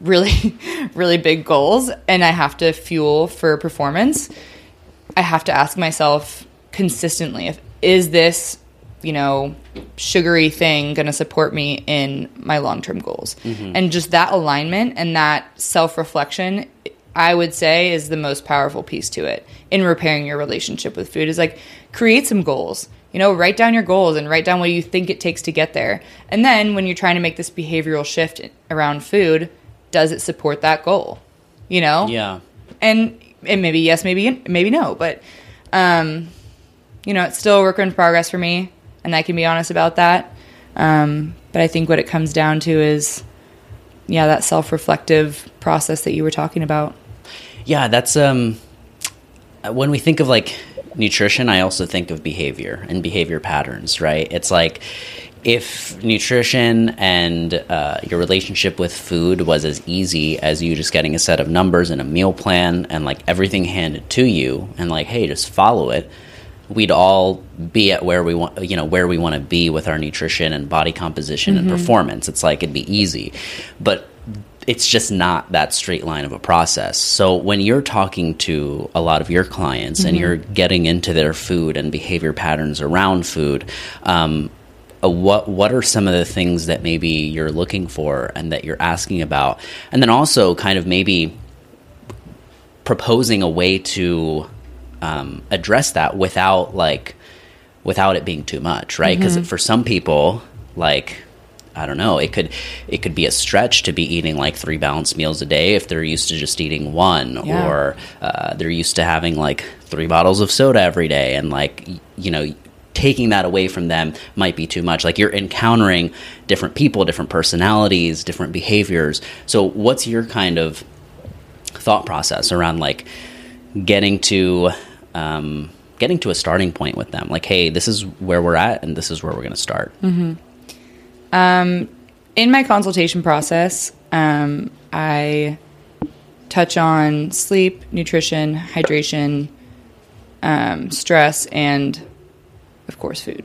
really really big goals and i have to fuel for performance I have to ask myself consistently if is this, you know, sugary thing going to support me in my long-term goals? Mm-hmm. And just that alignment and that self-reflection I would say is the most powerful piece to it in repairing your relationship with food is like create some goals. You know, write down your goals and write down what you think it takes to get there. And then when you're trying to make this behavioral shift around food, does it support that goal? You know? yeah and and maybe yes, maybe maybe no, but um, you know, it's still a work in progress for me, and I can be honest about that. Um, but I think what it comes down to is, yeah, that self-reflective process that you were talking about. Yeah, that's um when we think of like nutrition, I also think of behavior and behavior patterns, right? It's like if nutrition and uh, your relationship with food was as easy as you just getting a set of numbers and a meal plan and like everything handed to you and like hey just follow it we'd all be at where we want you know where we want to be with our nutrition and body composition and performance. It's like it'd be easy. But it's just not that straight line of a process. So when you're talking to a lot of your clients and you're getting into their food and behavior patterns around food, um, uh, what what are some of the things that maybe you're looking for and that you're asking about, and then also kind of maybe proposing a way to um, address that without like without it being too much, right? Because for some people, like I don't know. It could it could be a stretch to be eating like three balanced meals a day if they're used to just eating one, Yeah. or uh, they're used to having like three bottles of soda every day, and like y- you know taking that away from them might be too much. Like you're encountering different people, different personalities, different behaviors. So what's your kind of thought process around like getting to um, getting to a starting point with them? Like, hey, this is where we're at, and this is where we're going to start. in my consultation process, um, I touch on sleep, nutrition, hydration, um, stress, and of course, food.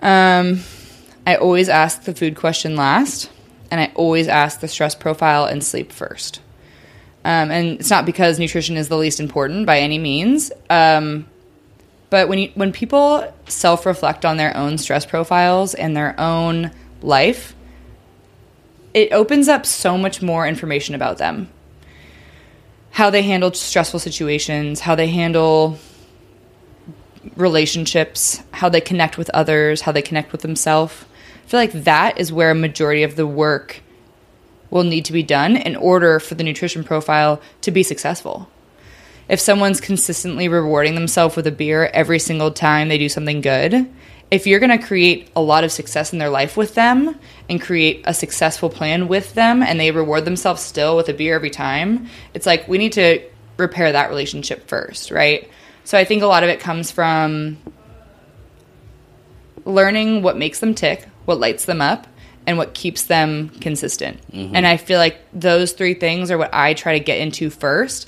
Um, I always ask the food question last, and I always ask the stress profile and sleep first. Um, and it's not because nutrition is the least important by any means. Um, but when you, when people self reflect on their own stress profiles and their own life, it opens up so much more information about them. How they handle stressful situations, how they handle relationships, how they connect with others, how they connect with themselves. I feel like that is where a majority of the work will need to be done in order for the nutrition profile to be successful. If someone's consistently rewarding themselves with a beer every single time they do something good, if you're going to create a lot of success in their life with them and create a successful plan with them and they reward themselves still with a beer every time, it's like we need to repair that relationship first, right? So I think a lot of it comes from learning what makes them tick, what lights them up, and what keeps them consistent. And I feel like those three things are what I try to get into first.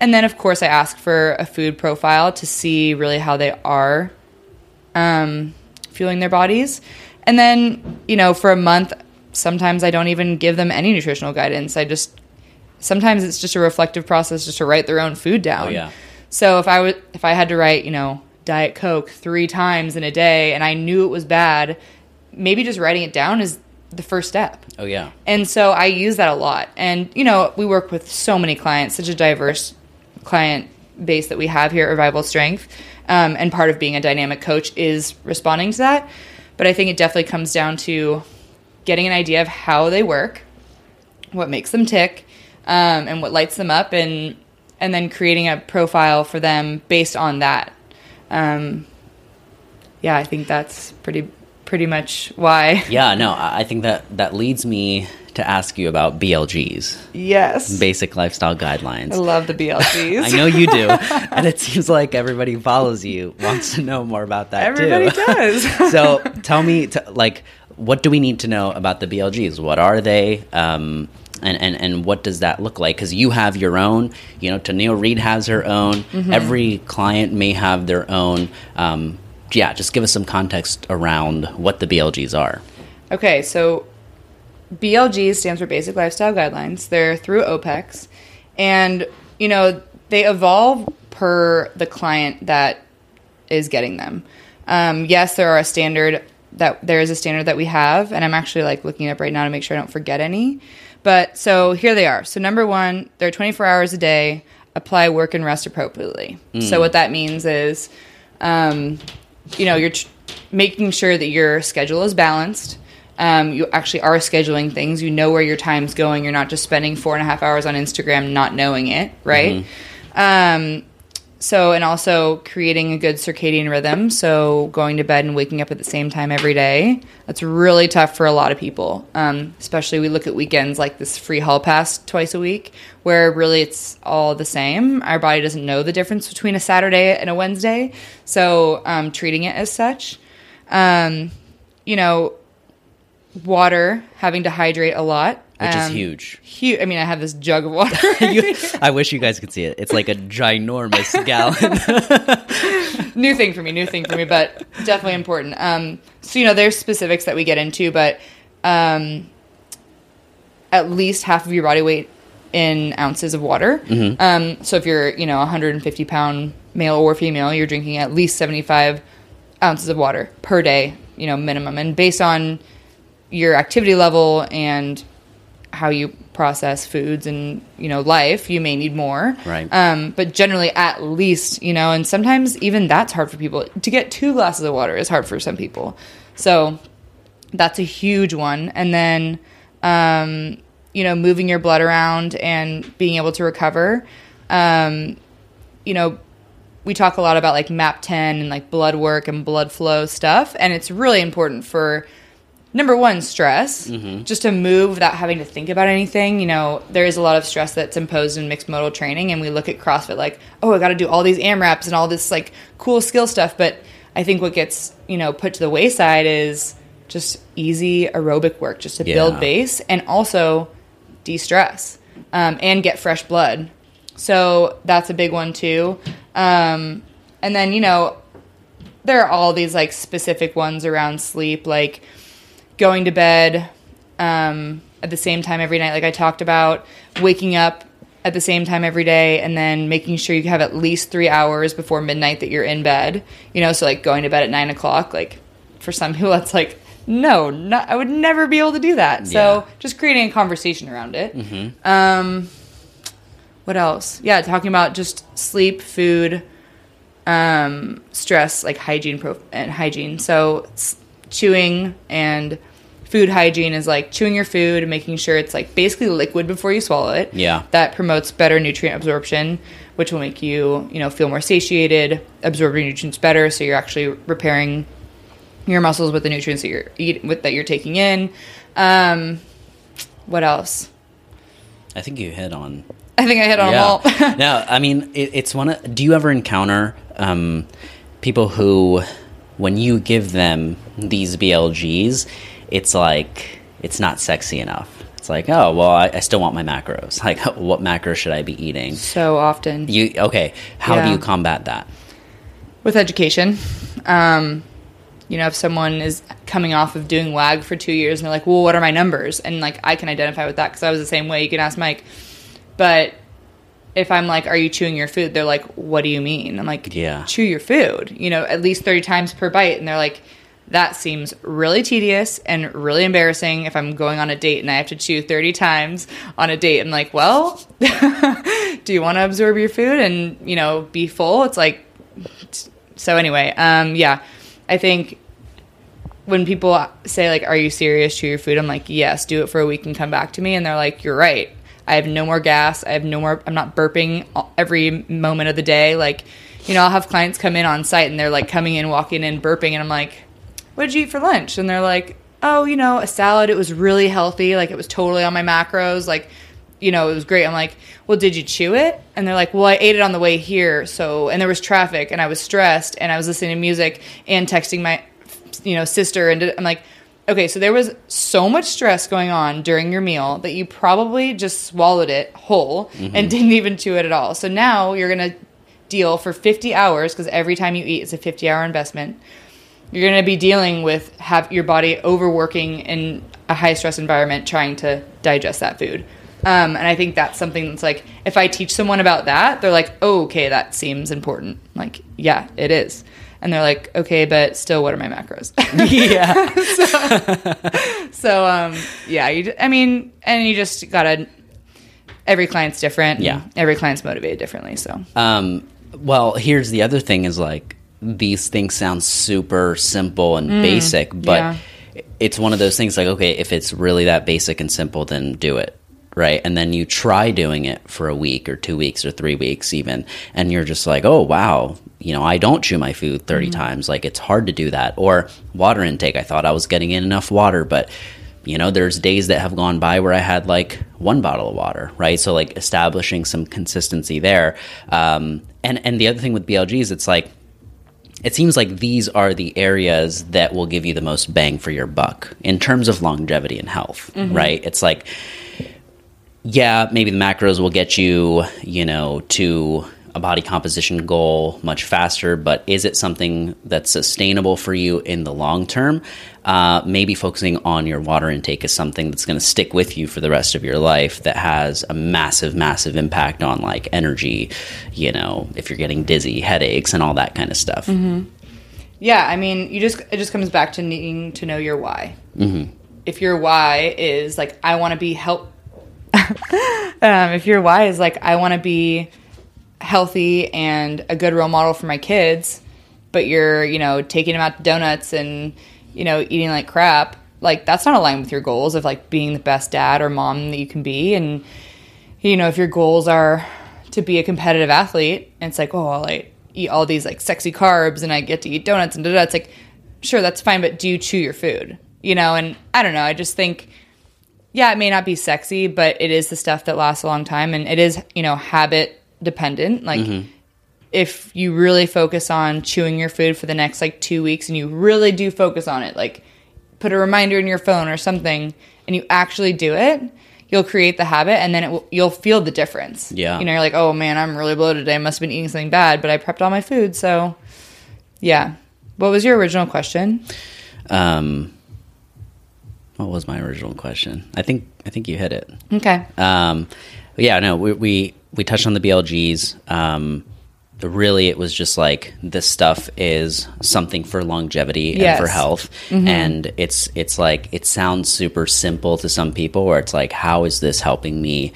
And then, of course, I ask for a food profile to see really how they are um, fueling their bodies. And then, you know, for a month, sometimes I don't even give them any nutritional guidance. I just sometimes it's just a reflective process just to write their own food down. Oh, yeah. So if I would if I had to write, you know, diet coke 3 times in a day and I knew it was bad, maybe just writing it down is the first step. Oh yeah, And so I use that a lot. And, you know, we work with so many clients, such a diverse client base that we have here at Revival Strength. Um, and part of being a dynamic coach is responding to that. But I think it definitely comes down to getting an idea of how they work, what makes them tick, um, and what lights them up, and and then creating a profile for them based on that. Um, yeah, I think that's pretty pretty much why. yeah. No, I think that that leads me to ask you about BLGs, Yes. basic lifestyle guidelines. I love the BLGs. I know you do, and it seems like everybody follows you wants to know more about that Everybody too. does. so tell me, t- like, what do we need to know about the BLGs? What are they? Um, and, and, and what does that look like? Because you have your own, you know, Tennil Reed has her own. Mm-hmm. Every client may have their own. Um, yeah, just give us some context around what the BLGs are. Okay, so BLG stands for Basic Lifestyle Guidelines. They're through OPEX, and you know they evolve per the client that is getting them. Um, yes, there are a standard that there is a standard that we have, and I'm actually like looking it up right now to make sure I don't forget any. But so here they are. So number one, they're 24 hours a day. Apply work and rest appropriately. So what that means is, um, you know, you're tr- making sure that your schedule is balanced. Um, you actually are scheduling things. You know where your time's going. You're not just spending four and a half hours on Instagram not knowing it, right? Um, so, and also creating a good circadian rhythm. So, going to bed and waking up at the same time every day. That's really tough for a lot of people. Um, especially we look at weekends like this free hall pass twice a week, where really it's all the same. Our body doesn't know the difference between a Saturday and a Wednesday. So, um, treating it as such. Um, you know, water, having to hydrate a lot. Which is Um, huge. Huge. I mean, I have this jug of water. You- I wish you guys could see it. It's like a ginormous gallon. new thing for me, new thing for me, but definitely important. Um, so you know, there's specifics that we get into, but um, at least half of your body weight in ounces of water. Um, so if you're you know 150 pound male or female, you're drinking at least 75 ounces of water per day, you know, minimum, and based on your activity level and how you process foods and you know life you may need more Right. um, but generally at least you know and sometimes even that's hard for people to get two glasses of water is hard for some people so that's a huge one. And then, um, you know, moving your blood around and being able to recover. Um, you know, we talk a lot about like MAP 10 and like blood work and blood flow stuff. And it's really important for number one, stress, just to move without having to think about anything. You know, there is a lot of stress that's imposed in mixed modal training. And we look at CrossFit like, oh, I got to do all these AMRAPs and all this like cool skill stuff. But I think what gets, you know, put to the wayside is just easy aerobic work just to Yeah. build base and also de stress um, and get fresh blood. So that's a big one too. Um, and then, you know, there are all these like specific ones around sleep, like going to bed um, at the same time every night, like I talked about, waking up at the same time every day, and then making sure you have at least three hours before midnight that you're in bed. You know, so like going to bed at nine o'clock, like for some people, that's like, no, not, I would never be able to do that. So Yeah. just creating a conversation around it. Um, what else? Yeah, talking about just sleep, food, um, stress, like hygiene pro- and hygiene. So chewing and food hygiene is like chewing your food and making sure it's like basically liquid before you swallow it. Yeah. That promotes better nutrient absorption, which will make you, you know, feel more satiated, absorb your nutrients better, so you're actually repairing your muscles with the nutrients that you're eat with that you're taking in. Um, what else? I think you hit on I think I hit on them all. no, I mean it, it's one. Of, do you ever encounter um, people who, when you give them these BLGs, it's like it's not sexy enough. It's like, oh well, I, I still want my macros. Like, what macros should I be eating? so often. You okay? How do you combat that? with education. Um, you know, if someone is coming off of doing WAG for two years and they're like, well, what are my numbers? And like, I can identify with that because I was the same way. You can ask Mike. But if I'm like, are you chewing your food? They're like, what do you mean? I'm like, Yeah. chew your food, you know, at least 30 times per bite. And they're like, that seems really tedious and really embarrassing if I'm going on a date and I have to chew 30 times on a date. I'm like, well, do you want to absorb your food and, you know, be full? It's like, so anyway, um, yeah, I think when people say like, "Are you serious? Chew your food," I'm like, "Yes, do it for a week and come back to me." And they're like, "You're right. I have no more gas. I have no more. I'm not burping every moment of the day. Like, you know, I'll have clients come in on site and they're like coming in, walking in, burping, and I'm like, "What did you eat for lunch?" And they're like, "Oh, you know, a salad. It was really healthy. Like, it was totally on my macros. Like." you know, it was great. I'm like, well, did you chew it? And they're like, well, I ate it on the way here. So, and there was traffic and I was stressed and I was listening to music and texting my, you know, sister. And I'm like, okay, so there was so much stress going on during your meal that you probably just swallowed it whole mm-hmm. and didn't even chew it at all. So now you're going to deal for 50 hours because every time you eat, it's a 50 hour investment you're going to be dealing with have your body overworking in a high stress environment trying to digest that food. Um, and i think that's something that's like if i teach someone about that they're like oh, okay that seems important. Like yeah it is. And they're like okay but still what are my macros? Yeah. so um, yeah you, i mean and you just gotta every client's different. Yeah. every client's motivated differently so. Um, well, here's the other thing: is like these things sound super simple and basic, but yeah. it's one of those things. Like, okay, if it's really that basic and simple, then do it. Right. And then you try doing it for a week or two weeks or three weeks, even, and you're just like, oh, wow, you know, I don't chew my food 30 times. Like, it's hard to do that. Or water intake. I thought I was getting in enough water, but, you know, there's days that have gone by where I had like one bottle of water, right? So, like, establishing some consistency there. Um, and, and the other thing with BLGs, it's like, it seems like these are the areas that will give you the most bang for your buck in terms of longevity and health, mm-hmm. right? It's like, yeah, maybe the macros will get you, you know, to a body composition goal much faster, but is it something that's sustainable for you in the long term? Uh, maybe focusing on your water intake is something that's going to stick with you for the rest of your life that has a massive, massive impact on like energy, you know, if you're getting dizzy, headaches, and all that kind of stuff. Yeah, I mean, you just it just comes back to needing to know your why. Mm-hmm. If your why is like I want to be help, um, if your why is like I want to be healthy and a good role model for my kids, but you're you know taking them out to donuts and you know eating like crap, like that's not aligned with your goals of like being the best dad or mom that you can be. And you know if your goals are to be a competitive athlete and it's like oh I'll like eat all these like sexy carbs and I get to eat donuts and da da it's like sure that's fine but do you chew your food? You know and I don't know I just think yeah it may not be sexy but it is the stuff that lasts a long time and it is you know habit dependent like if you really focus on chewing your food for the next like two weeks and you really do focus on it, like put a reminder in your phone or something, and you actually do it, you'll create the habit, and then it will, you'll feel the difference. Yeah. you know, you're like, oh man, I'm really bloated today. I must have been eating something bad, but I prepped all my food, so yeah. What was your original question? Um, what was my original question? I think I think you hit it. Okay. Um, yeah, no, we, we we touched on the BLGs. Um, really, it was just like this stuff is something for longevity and for health, and it's it's like it sounds super simple to some people, where it's like, how is this helping me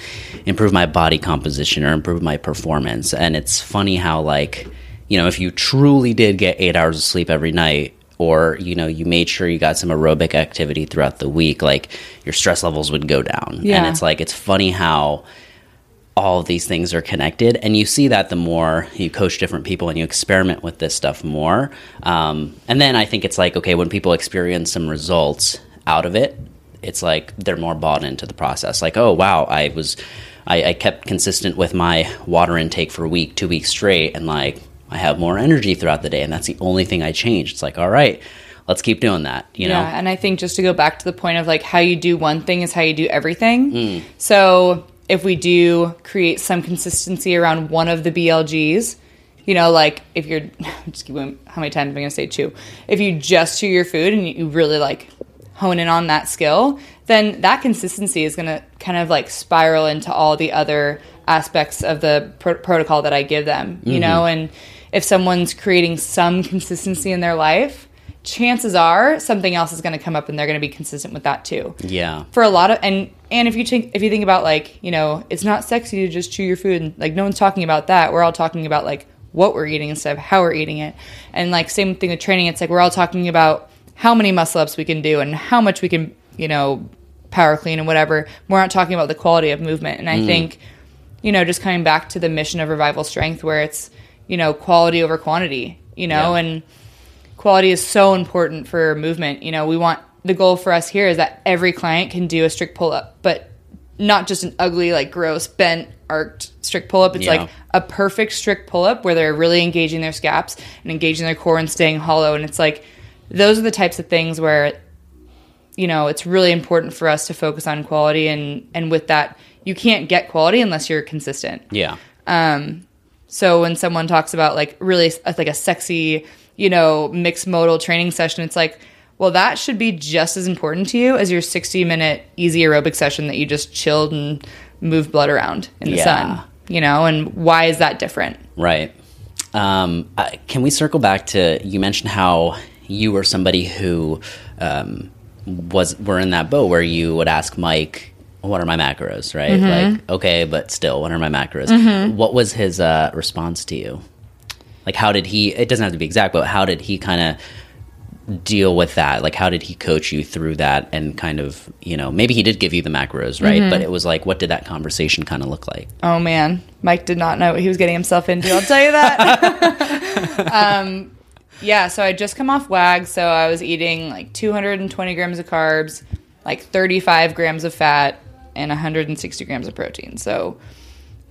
improve my body composition or improve my performance? And it's funny how like you know if you truly did get eight hours of sleep every night or you know you made sure you got some aerobic activity throughout the week like your stress levels would go down yeah. and it's like it's funny how all of these things are connected. And you see that the more you coach different people and you experiment with this stuff more. Um, and then i think it's like okay when people experience some results out of it it's like they're more bought into the process. Like oh wow i was i, I kept consistent with my water intake for a week two weeks straight and like i have more energy throughout the day and that's the only thing i changed. It's like all right let's keep doing that you know? Yeah, and I think just to go back to the point of like how you do one thing is how you do everything. Mm. So if we do create some consistency around one of the BLGs, you know, like if you're just keep going, how many times am I going to say chew? If you just chew your food and you really like hone in on that skill, then that consistency is going to kind of like spiral into all the other aspects of the pro- protocol that I give them, you mm-hmm. know, and if someone's creating some consistency in their life, chances are something else is going to come up and they're going to be consistent with that too. Yeah. For a lot of and and if you think if you think about like you know it's not sexy to just chew your food and like no one's talking about that. We're all talking about like what we're eating instead of how we're eating it. And like same thing with training. It's like we're all talking about how many muscle ups we can do and how much we can you know power clean and whatever. We're not talking about the quality of movement. And i mm. think you know just coming back to the mission of revival strength where it's you know quality over quantity you know? Yeah. and quality is so important for movement. You know, we want the goal for us here is that every client can do a strict pull up, but not just an ugly, like gross, bent, arced strict pull up. It's Yeah. like a perfect strict pull up where they're really engaging their scaps and engaging their core and staying hollow. And it's like those are the types of things where you know it's really important for us to focus on quality and and with that you can't get quality unless you're consistent yeah Um, so when someone talks about like really like a sexy, you know, mixed modal training session, it's like, well, that should be just as important to you as your 60 minute easy aerobic session that you just chilled and moved blood around in the Yeah. sun, you know, and why is that different? Right. Um, uh, can we circle back to you mentioned how you were somebody who um, was were in that boat where you would ask Mike, "What are my macros?" Right? Like, okay, but still, what are my macros? What was his uh, response to you? Like, how did he? It doesn't have to be exact, but how did he kind of deal with that? Like, how did he coach you through that? And kind of, you know, maybe he did give you the macros, right? But it was like, what did that conversation kind of look like? Oh man, Mike did not know what he was getting himself into. I'll tell you that. um, yeah, so I just come off WAG, so I was eating like 220 grams of carbs, like 35 grams of fat, and 160 grams of protein. So,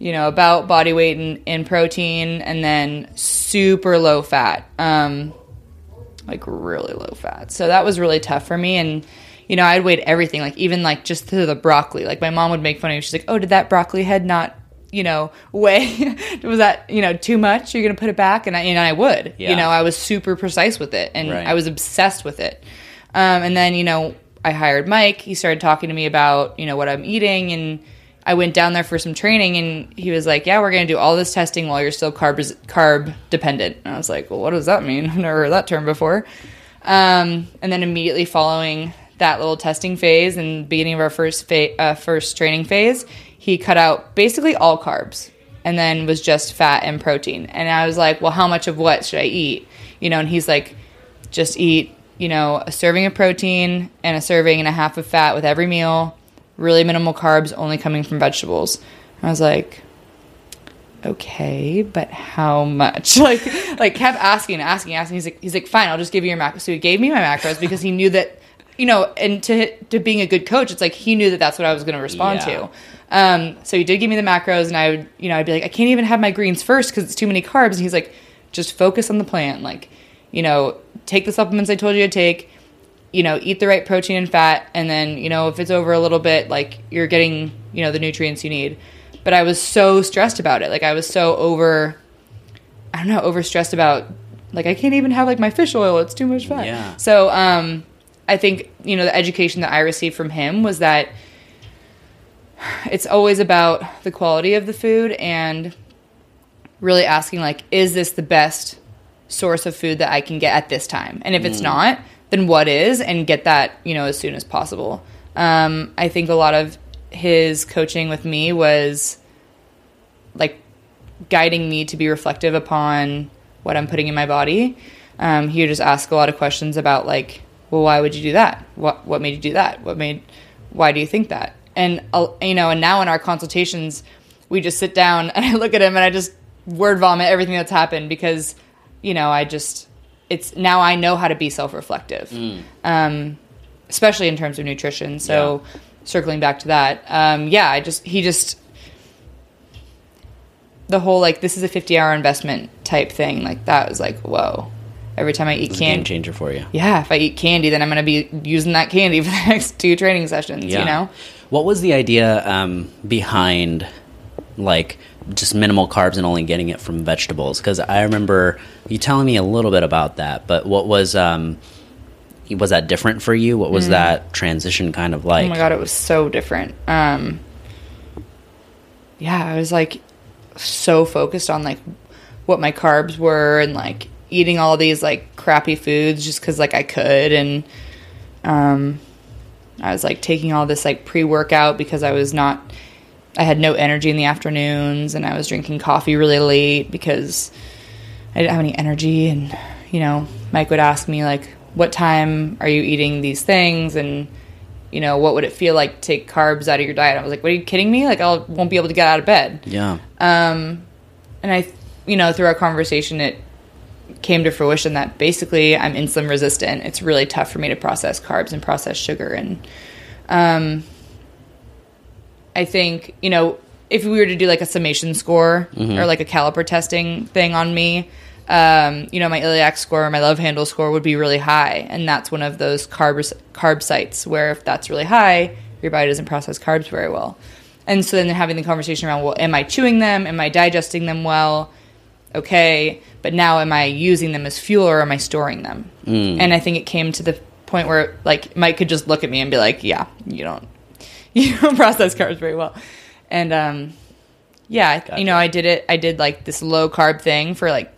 you know, about body weight and, in protein, and then super low fat. Um, like really low fat. So that was really tough for me. And, you know, I'd weighed everything, like even like just to the broccoli. Like my mom would make fun of me. She's like, oh, did that broccoli head not, you know, weigh? was that, you know, too much? You're going to put it back? And I, and I would, Yeah. you know, I was super precise with it and Right. I was obsessed with it. Um, and then, you know, I hired Mike. He started talking to me about, you know, what I'm eating and, I went down there for some training and he was like, Yeah, we're going to do all this testing while you're still carb, carb dependent. And I was like, Well, what does that mean? I've never heard that term before. Um, and then immediately following that little testing phase and beginning of our first fa- uh, first training phase, he cut out basically all carbs and then was just fat and protein. And I was like, Well, how much of what should I eat? You know, and he's like, Just eat you know, a serving of protein and a serving and a half of fat with every meal, really minimal carbs, only coming from vegetables. I was like, okay, but how much? Like, like kept asking, asking, asking. He's like, he's like, fine, I'll just give you your macros. So he gave me my macros because he knew that, you know, and to to being a good coach, it's like he knew that that's what I was going to respond Yeah. to. Um, so he did give me the macros, and I would, you know, I'd be like, I can't even have my greens first because it's too many carbs. And he's like, just focus on the plan. Like, you know, take the supplements I told you to take. You know, eat the right protein and fat, and then you know if it's over a little bit, like you're getting you know the nutrients you need. But I was so stressed about it. Like I was so over. I don't know, over stressed about like I can't even have like my fish oil. It's too much fat. Yeah. So um, I think you know the education that I received from him was that it's always about the quality of the food and really asking like is this the best source of food that I can get at this time and if it's not then what is and get that you know as soon as possible. Um, I think a lot of his coaching with me was like guiding me to be reflective upon what I'm putting in my body. Um, he would just ask a lot of questions about like well why would you do that? What what made you do that? What made why do you think that? And uh, you know and now in our consultations we just sit down and i look at him and i just word vomit everything that's happened because you know i just it's now i know how to be self-reflective. Um, especially in terms of nutrition. So circling back to that um, yeah i just he just the whole like this is a 50 hour investment type thing. Like that was like whoa. Every time i eat a game candy changer for you. yeah if i eat candy then i'm going to be using that candy for the next two training sessions you know? What was the idea um, behind like just minimal carbs and only getting it from vegetables? Because I remember you telling me a little bit about that. But what was um, was that different for you? What was that transition kind of like? Mm. Oh my god, it was so different. Um Yeah, I was like so focused on like what my carbs were and like eating all these like crappy foods just cuz like I could and um I was like taking all this like pre-workout because I was not I had no energy in the afternoons and I was drinking coffee really late because I didn't have any energy and you know, Mike would ask me like what time are you eating these things and you know, what would it feel like to take carbs out of your diet? I was like, what are you kidding me? Like I won't be able to get out of bed. yeah. Um, And I, you know, through our conversation, it came to fruition that basically I'm insulin resistant. It's really tough for me to process carbs and process sugar. And um, I think, you know, if we were to do like a summation score or like a caliper testing thing on me, um, you know, my iliac score, my love handle score would be really high. And that's one of those carb, carb sites where if that's really high, your body doesn't process carbs very well. And so then having the conversation around, well, am I chewing them? Am I digesting them well? Okay, but now am I using them as fuel or am I storing them? And I think it came to the point where like Mike could just look at me and be like, "Yeah, you don't, you don't process carbs very well," and um, yeah, I- you know, I did it. I did like this low carb thing for like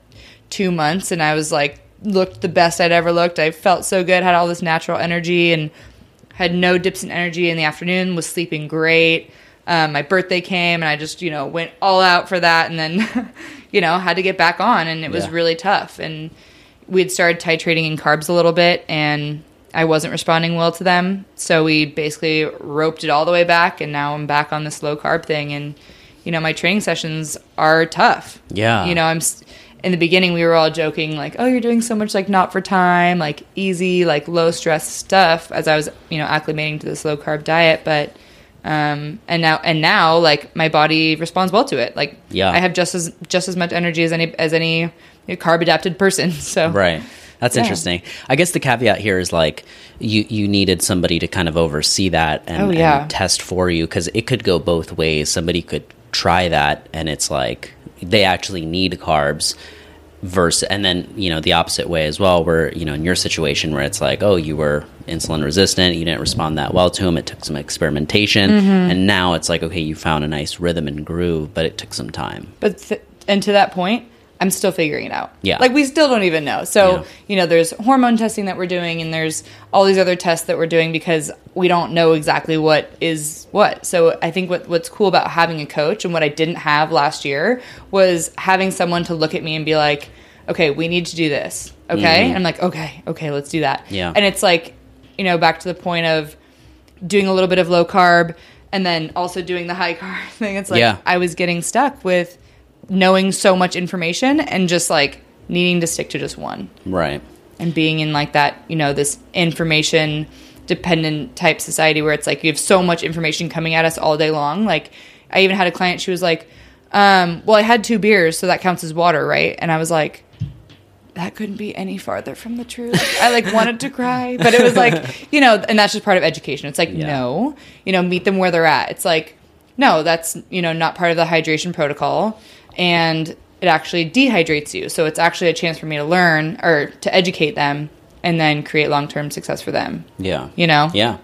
two months, and I was like looked the best I'd ever looked. I felt so good, had all this natural energy, and had no dips in energy in the afternoon. Was sleeping great. Um, my birthday came, and I just you know went all out for that, and then you know had to get back on, and it was Yeah. really tough. And we had started titrating in carbs a little bit, and I wasn't responding well to them. So we basically roped it all the way back, and now I'm back on this low carb thing. And you know, my training sessions are tough. Yeah. You know, I'm in the beginning we were all joking like, "Oh, you're doing so much like not for time, like easy, like low stress stuff." As I was, you know, acclimating to this low carb diet, but um and now and now like my body responds well to it. Like Yeah. I have just as just as much energy as any as any carb adapted person. So Right. That's Yeah. interesting. I guess the caveat here is like you you needed somebody to kind of oversee that and, Oh, yeah. and test for you because it could go both ways. Somebody could try that and it's like they actually need carbs versus and then you know the opposite way as well where you know in your situation where it's like oh you were insulin resistant you didn't respond that well to them it took some experimentation Mm-hmm. and now it's like okay you found a nice rhythm and groove but it took some time But th- and to that point, I'm still figuring it out. Yeah. Like we still don't even know. So, Yeah. you know, there's hormone testing that we're doing and there's all these other tests that we're doing because we don't know exactly what is what. So, I think what what's cool about having a coach and what I didn't have last year was having someone to look at me and be like, okay, we need to do this. Okay. And I'm like, okay, okay, let's do that. Yeah. And it's like, you know, back to the point of doing a little bit of low carb and then also doing the high carb thing. It's like Yeah. I was getting stuck with knowing so much information and just like needing to stick to just one Right. and being in like that, you know, this information dependent type society where it's like you have so much information coming at us all day long. Like I even had a client, she was like, um, well, I had two beers, so that counts as water, right? And I was like, that couldn't be any farther from the truth. I like wanted to cry, but it was like, you know, and that's just part of education. It's like, Yeah. no, you know, meet them where they're at. It's like, no, that's, you know, not part of the hydration protocol. And it actually dehydrates you. So it's actually a chance for me to learn or to educate them and then create long term success for them. Yeah. You know? Yeah.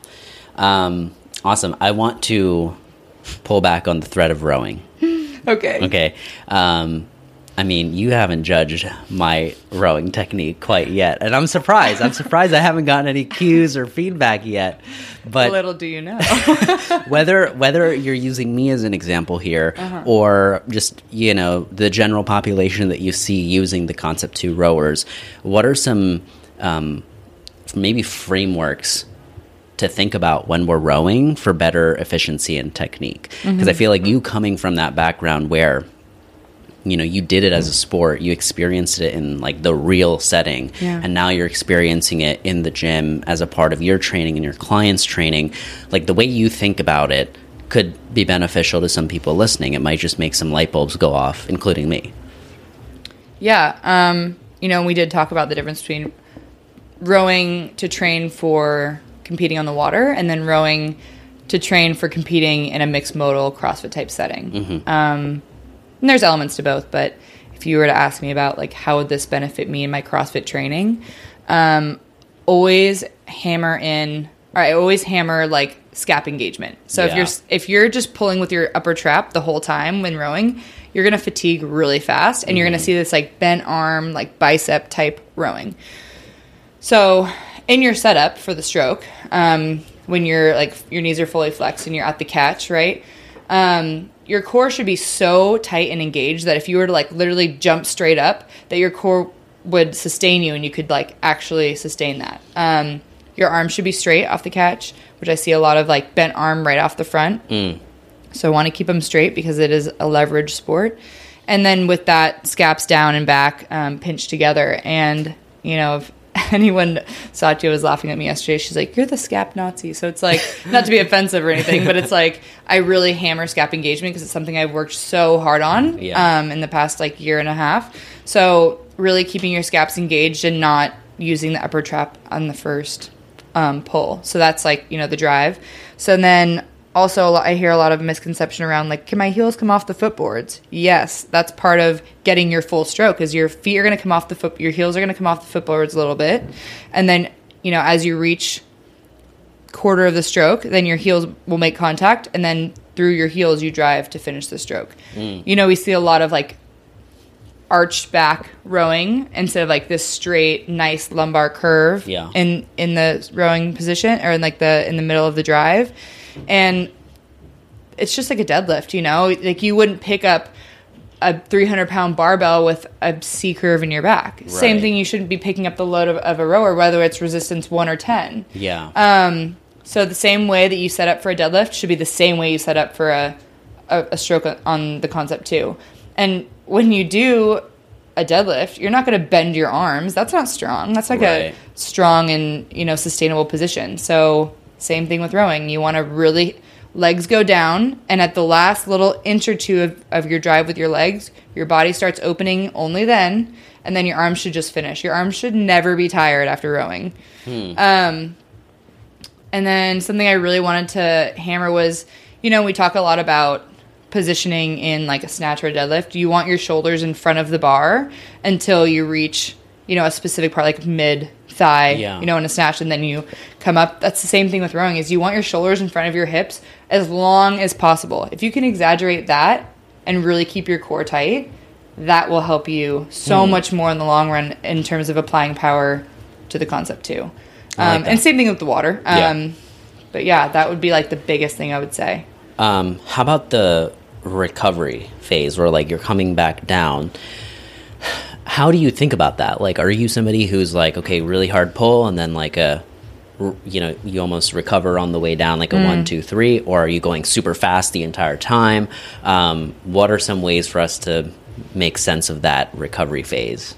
Um, awesome. I want to pull back on the thread of rowing. Okay. Okay. Um, I mean, you haven't judged my rowing technique quite yet, and I'm surprised. I'm surprised I haven't gotten any cues or feedback yet. But Little do you know. whether whether you're using me as an example here Uh-huh. or just you know the general population that you see using the Concept2 rowers what are some um, maybe frameworks to think about when we're rowing for better efficiency and technique because Mm-hmm. i feel like you coming from that background where you know you did it as a sport you experienced it in like the real setting. Yeah. and now you're experiencing it in the gym as a part of your training and your clients training. Like the way you think about it could be beneficial to some people listening. It might just make some light bulbs go off including me. Yeah, um, you know, we did talk about the difference between rowing to train for competing on the water and then rowing to train for competing in a mixed modal CrossFit type setting. Um, and there's elements to both, but if you were to ask me about like how would this benefit me in my CrossFit training, um, always hammer in. Or I always hammer like scap engagement. So if you're if you're just pulling with your upper trap the whole time when rowing, you're gonna fatigue really fast, and you're gonna see this like bent arm, like bicep type rowing. So, in your setup for the stroke, um, when you're like your knees are fully flexed and you're at the catch, right? Um, your core should be so tight and engaged that if you were to like literally jump straight up, that your core would sustain you and you could like actually sustain that. Um, your arm should be straight off the catch, which I see a lot of like bent arm right off the front. So I want to keep them straight because it is a leverage sport. And then with that, scaps down and back um, pinched together. And, you know, if anyone, Satya was laughing at me yesterday, she's like, You're the scap Nazi. So it's like, not to be offensive or anything, but it's like, I really hammer scap engagement because it's something I've worked so hard on Yeah. um, in the past like year and a half. So really keeping your scaps engaged and not using the upper trap on the first um, pull. So that's like you know the drive. So then also a lot, I hear a lot of misconception around like can my heels come off the footboards? Yes, that's part of getting your full stroke. Is your feet are going to come off the foot, your heels are going to come off the footboards a little bit, and then you know as you reach quarter of the stroke, then your heels will make contact, and then through your heels you drive to finish the stroke. Mm. You know we see a lot of like arched back rowing instead of like this straight nice lumbar curve Yeah. in in the rowing position or in like the in the middle of the drive and it's just like a deadlift you know like you wouldn't pick up a 300 pound barbell with a C curve in your back same thing you shouldn't be picking up the load of, of a rower whether it's resistance 1 or 10 yeah um, so the same way that you set up for a deadlift should be the same way you set up for a, a, a stroke on the Concept2. And when you do a deadlift, you're not going to bend your arms. That's not strong. That's like Right. a strong and you know sustainable position. So same thing with rowing. You want to really legs go down, and at the last little inch or two of, of your drive with your legs, your body starts opening only then, and then your arms should just finish. Your arms should never be tired after rowing. Um, and then something I really wanted to hammer was, you know, we talk a lot about positioning in like a snatch or a deadlift. You want your shoulders in front of the bar until you reach, you know, a specific part like mid thigh, Yeah. you know, in a snatch and then you come up. That's the same thing with rowing is you want your shoulders in front of your hips as long as possible. If you can exaggerate that and really keep your core tight, that will help you so Hmm. much more in the long run in terms of applying power to the Concept2. I like Um, and same thing with the water. Yeah. Um, But yeah, that would be like the biggest thing I would say. Um, how about the recovery phase where like you're coming back down? How do you think about that? Like, are you somebody who's like, okay, really hard pull, and then like a, you know, you almost recover on the way down, like a one, two, three, or are you going super fast the entire time? Um, what are some ways for us to make sense of that recovery phase?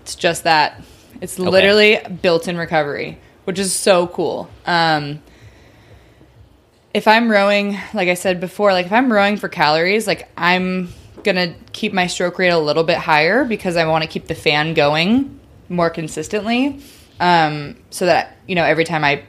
It's just that. It's literally built-in recovery, which is so cool. Um, if I'm rowing, like I said before, like if I'm rowing for calories, like I'm gonna keep my stroke rate a little bit higher because I want to keep the fan going more consistently, um, so that you know every time I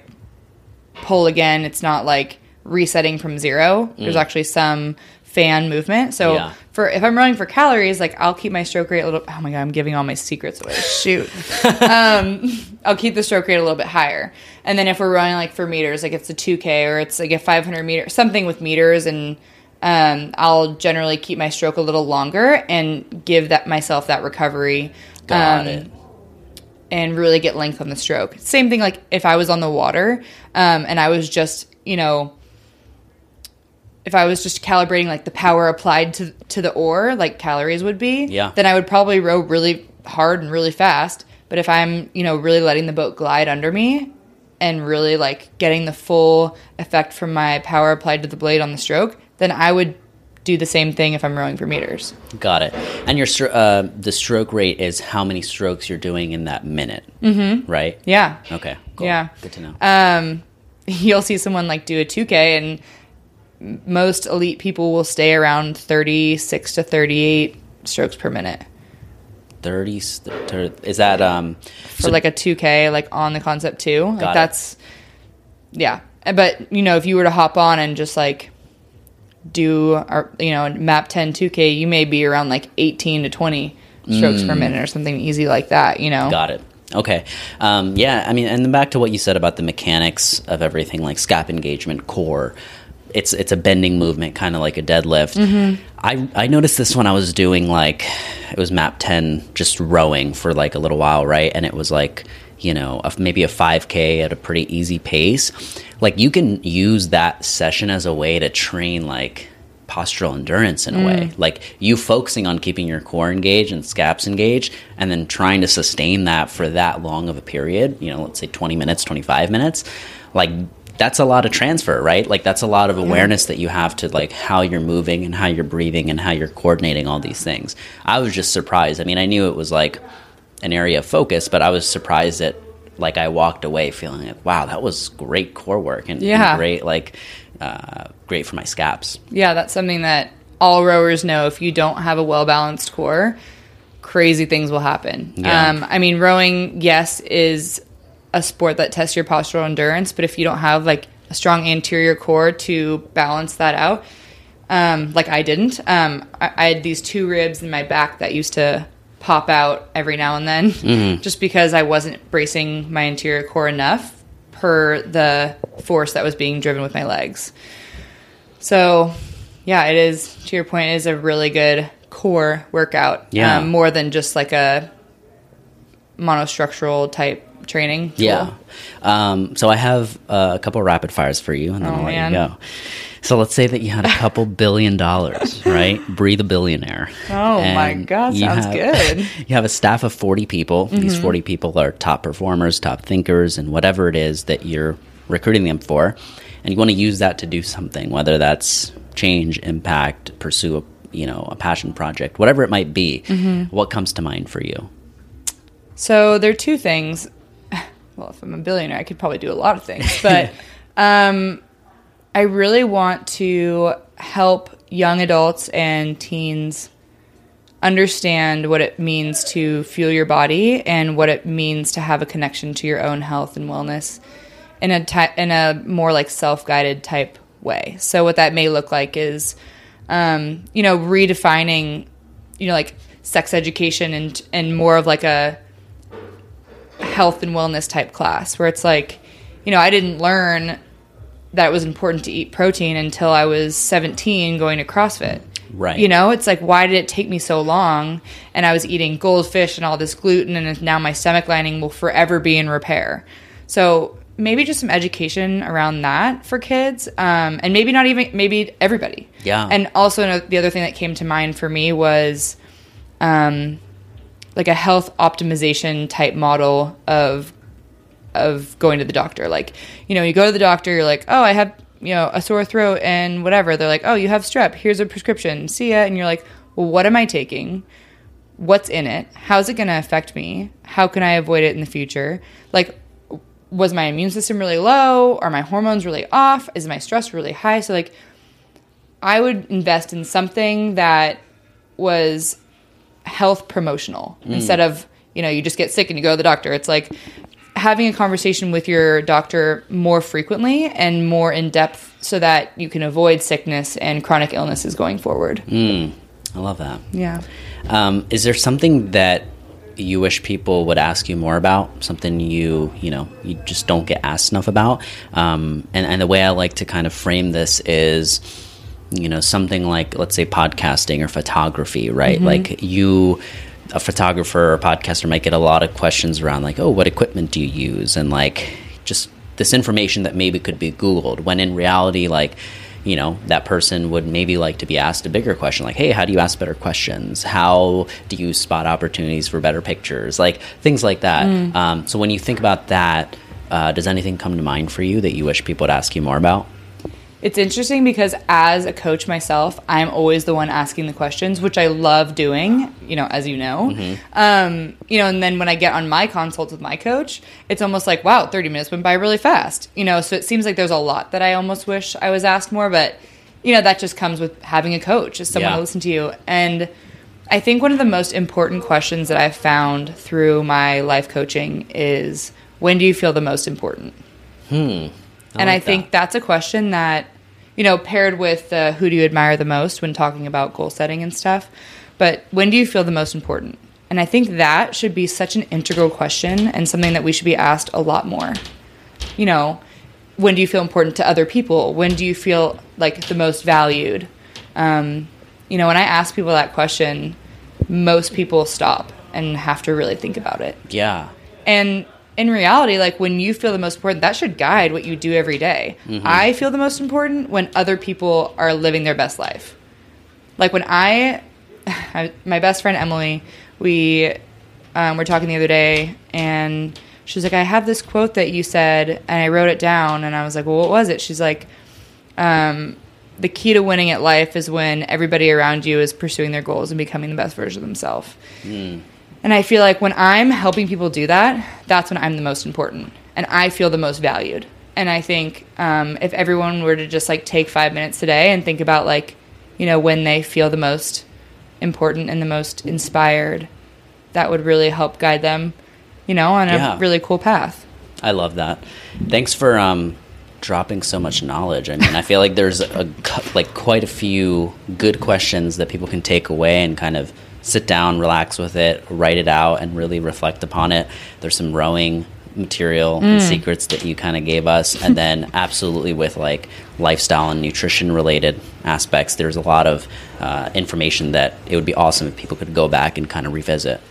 pull again, it's not like resetting from zero. There's actually some fan movement. So Yeah. for if I'm running for calories, like I'll keep my stroke rate a little. Oh my god, I'm giving all my secrets away. Shoot. um, I'll keep the stroke rate a little bit higher. And then if we're running like for meters, like it's a 2K or it's like a 500 meter, something with meters, and um, I'll generally keep my stroke a little longer and give that myself that recovery. Got um, it. and really get length on the stroke. Same thing like if I was on the water um, and I was just, you know, if I was just calibrating like the power applied to to the oar, like calories would be, Yeah. then I would probably row really hard and really fast. But if I'm, you know, really letting the boat glide under me and really like getting the full effect from my power applied to the blade on the stroke, then I would do the same thing if I'm rowing for meters. Got it. And your uh, the stroke rate is how many strokes you're doing in that minute, mm-hmm. right? Yeah. Okay. Cool. Yeah. Good to know. um, you'll see someone like do a 2K, and most elite people will stay around 36 to 38 strokes per minute Thirty. Is that um? for like a 2K, like on the Concept2. Like Got it. that's yeah. But you know, if you were to hop on and just like do our you know map 10 2K, you may be around like 18 to 20 strokes per minute or something easy like that. You know. Mm. Got it. Okay. Um, yeah, I mean, and then back to what you said about the mechanics of everything, like scap engagement, core. It's it's a bending movement, kind of like a deadlift. Mm-hmm. I I noticed this when I was doing like it was map ten, just rowing for like a little while, right? And it was like you know a, maybe a five k at a pretty easy pace. Like you can use that session as a way to train like postural endurance in a way. Mm. Like you focusing on keeping your core engaged and scaps engaged and then trying to sustain that for that long of a period, you know, let's say 20 minutes, 25 minutes. Like that's a lot of transfer, right? Like that's a lot of awareness that you have to like how you're moving and how you're breathing and how you're coordinating all these things. I was just surprised. I mean, I knew it was like an area of focus, but I was surprised that like I walked away feeling like, wow, that was great core work and, and Yeah. great like uh, great for my scaps. Yeah, that's something that all rowers know. If you don't have a well balanced core, crazy things will happen. Yeah. Um, I mean, rowing, yes, is a sport that tests your postural endurance, but if you don't have like a strong anterior core to balance that out, um, like I didn't, um, I, I had these two ribs in my back that used to pop out every now and then just because I wasn't bracing my anterior core enough per the force that was being driven with my legs. So, yeah, it is. To your point, it is a really good core workout. Yeah. um, more than just like a monostructural type training. tool. Yeah. Um, so I have uh, a couple rapid fires for you, and then Oh, I'll let man. you go. So let's say that you had a couple billion dollars, right? Breathe a billionaire. Oh, my God, sounds have- good. You have a staff of 40 people. These Mm-hmm. 40 people are top performers, top thinkers, and whatever it is that you're recruiting them for. And you want to use that to do something, whether that's change, impact, pursue a, you know, a passion project, whatever it might be. Mm-hmm. What comes to mind for you? So there are two things. Well, if I'm a billionaire, I could probably do a lot of things, but um, I really want to help young adults and teens understand what it means to fuel your body and what it means to have a connection to your own health and wellness in a ty- in a more like self-guided type way. So what that may look like is um, you know redefining you know like sex education and and more of like a health and wellness type class where it's like you know I didn't learn that it was important to eat protein until I was 17 going to CrossFit. Right. You know, it's like why did it take me so long and I was eating goldfish and all this gluten and now my stomach lining will forever be in repair. So maybe just some education around that for kids um, and maybe not even maybe everybody. Yeah. And also the other thing that came to mind for me was um, like a health optimization type model of of going to the doctor. Like, you know, you go to the doctor, you're like, oh, I have, you know, a sore throat and whatever. They're like, oh, you have strep. Here's a prescription. See ya. And you're like, well, what am I taking? What's in it? How's it going to affect me? How can I avoid it in the future? Like, was my immune system really low? Are my hormones really off? Is my stress really high? So, like, I would invest in something that was health promotional mm. instead of, you know, you just get sick and you go to the doctor. It's like having a conversation with your doctor more frequently and more in depth so that you can avoid sickness and chronic illnesses going forward. I love that. Yeah. Um, is there something that you wish people would ask you more about? Something you you know you just don't get asked enough about? Um, and and the way I like to kind of frame this is, you know, something like let's say podcasting or photography, right? Like you. A photographer or podcaster might get a lot of questions around, like, "Oh, what equipment do you use?" and like, just this information that maybe could be Googled. When in reality, like, you know that person would maybe like to be asked a bigger question like hey how do you ask better questions how do you spot opportunities for better pictures like things like that um, so when you think about that uh, does anything come to mind for you that you wish people would ask you more about It's interesting because as a coach myself, I'm always the one asking the questions, which I love doing, you know, as you know. Um, you know, and then when I get on my consults with my coach, it's almost like, wow, 30 minutes went by really fast. You know, so it seems like there's a lot that I almost wish I was asked more, but you know, that just comes with having a coach, is someone Yeah. to listen to you. And I think one of the most important questions that I've found through my life coaching is when do you feel the most important? and I like think that. that's a question that, you know, paired with uh, who do you admire the most when talking about goal setting and stuff. But when do you feel the most important? And I think that should be such an integral question and something that we should be asked a lot more. You know, when do you feel important to other people? When do you feel like the most valued? Um, you know, when I ask people that question, most people stop and have to really think about it. yeah And in reality, like when you feel the most important, that should guide what you do every day. I feel the most important when other people are living their best life. Like when I, I my best friend Emily, we um, were talking the other day, and she was like, "I have this quote that you said," and I wrote it down, and I was like, "Well, what was it?" She's like, um, "The key to winning at life is when everybody around you is pursuing their goals and becoming the best version of themselves." And I feel like when I'm helping people do that, that's when I'm the most important and I feel the most valued. And I think um, if everyone were to just like take five minutes today and think about like, you know, when they feel the most important and the most inspired, that would really help guide them, you know, on a Yeah. really cool path. I love that. Thanks for um, dropping so much knowledge. I mean, I feel like there's a, like quite a few good questions that people can take away and kind of sit down, relax with it, write it out, and really reflect upon it. There's some rowing material and secrets that you kind of gave us, and then absolutely with like lifestyle and nutrition related aspects. There's a lot of uh, information that it would be awesome if people could go back and kind of revisit.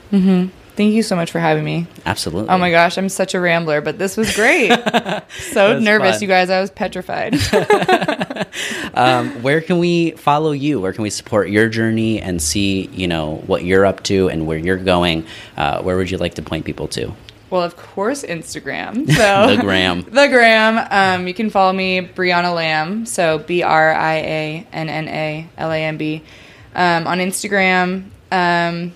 Thank you so much for having me. Absolutely. Oh my gosh, I'm such a rambler, but this was great. so was nervous, fun. you guys. I was petrified. um, where can we follow you? Where can we support your journey and see, you know, what you're up to and where you're going? Uh, where would you like to point people to? Well, of course, Instagram. So The gram. the gram. Um, you can follow me, Brianna Lamb. So B R I A N N A L A M B um, on Instagram. Um,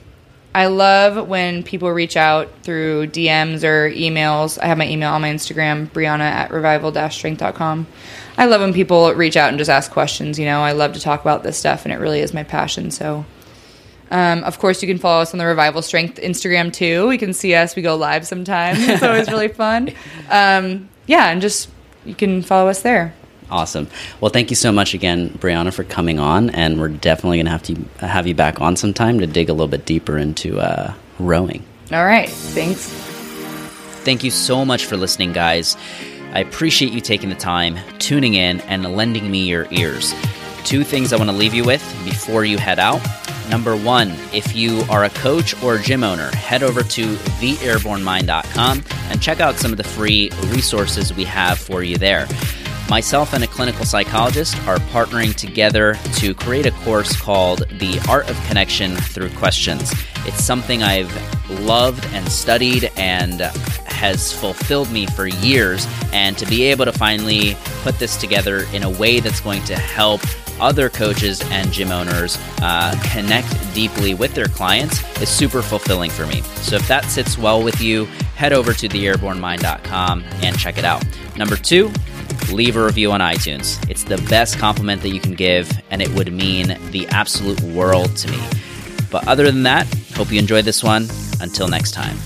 I love when people reach out through DMs or emails. I have my email on my Instagram, Brianna at revival-strength.com. I love when people reach out and just ask questions. You know, I love to talk about this stuff, and it really is my passion. So um, of course, you can follow us on the Revival Strength Instagram too. You can see us. We go live sometimes. It's always really fun. Um, yeah, and just you can follow us there. Awesome. Well, thank you so much again, Brianna, for coming on, and we're definitely going to have to have you back on sometime to dig a little bit deeper into uh, rowing. All right. Thanks. Thank you so much for listening, guys. I appreciate you taking the time, tuning in, and lending me your ears. Two things I want to leave you with before you head out. Number one, if you are a coach or a gym owner, head over to theairbornemind.com and check out some of the free resources we have for you there. Myself and a clinical psychologist are partnering together to create a course called The Art of Connection Through Questions. It's something I've loved and studied and has fulfilled me for years. And to be able to finally put this together in a way that's going to help other coaches and gym owners uh, connect deeply with their clients is super fulfilling for me. So if that sits well with you, head over to theairbornemind.com and check it out. Number two, leave a review on iTunes. It's the best compliment that you can give, and it would mean the absolute world to me. But other than that, hope you enjoyed this one. Until next time.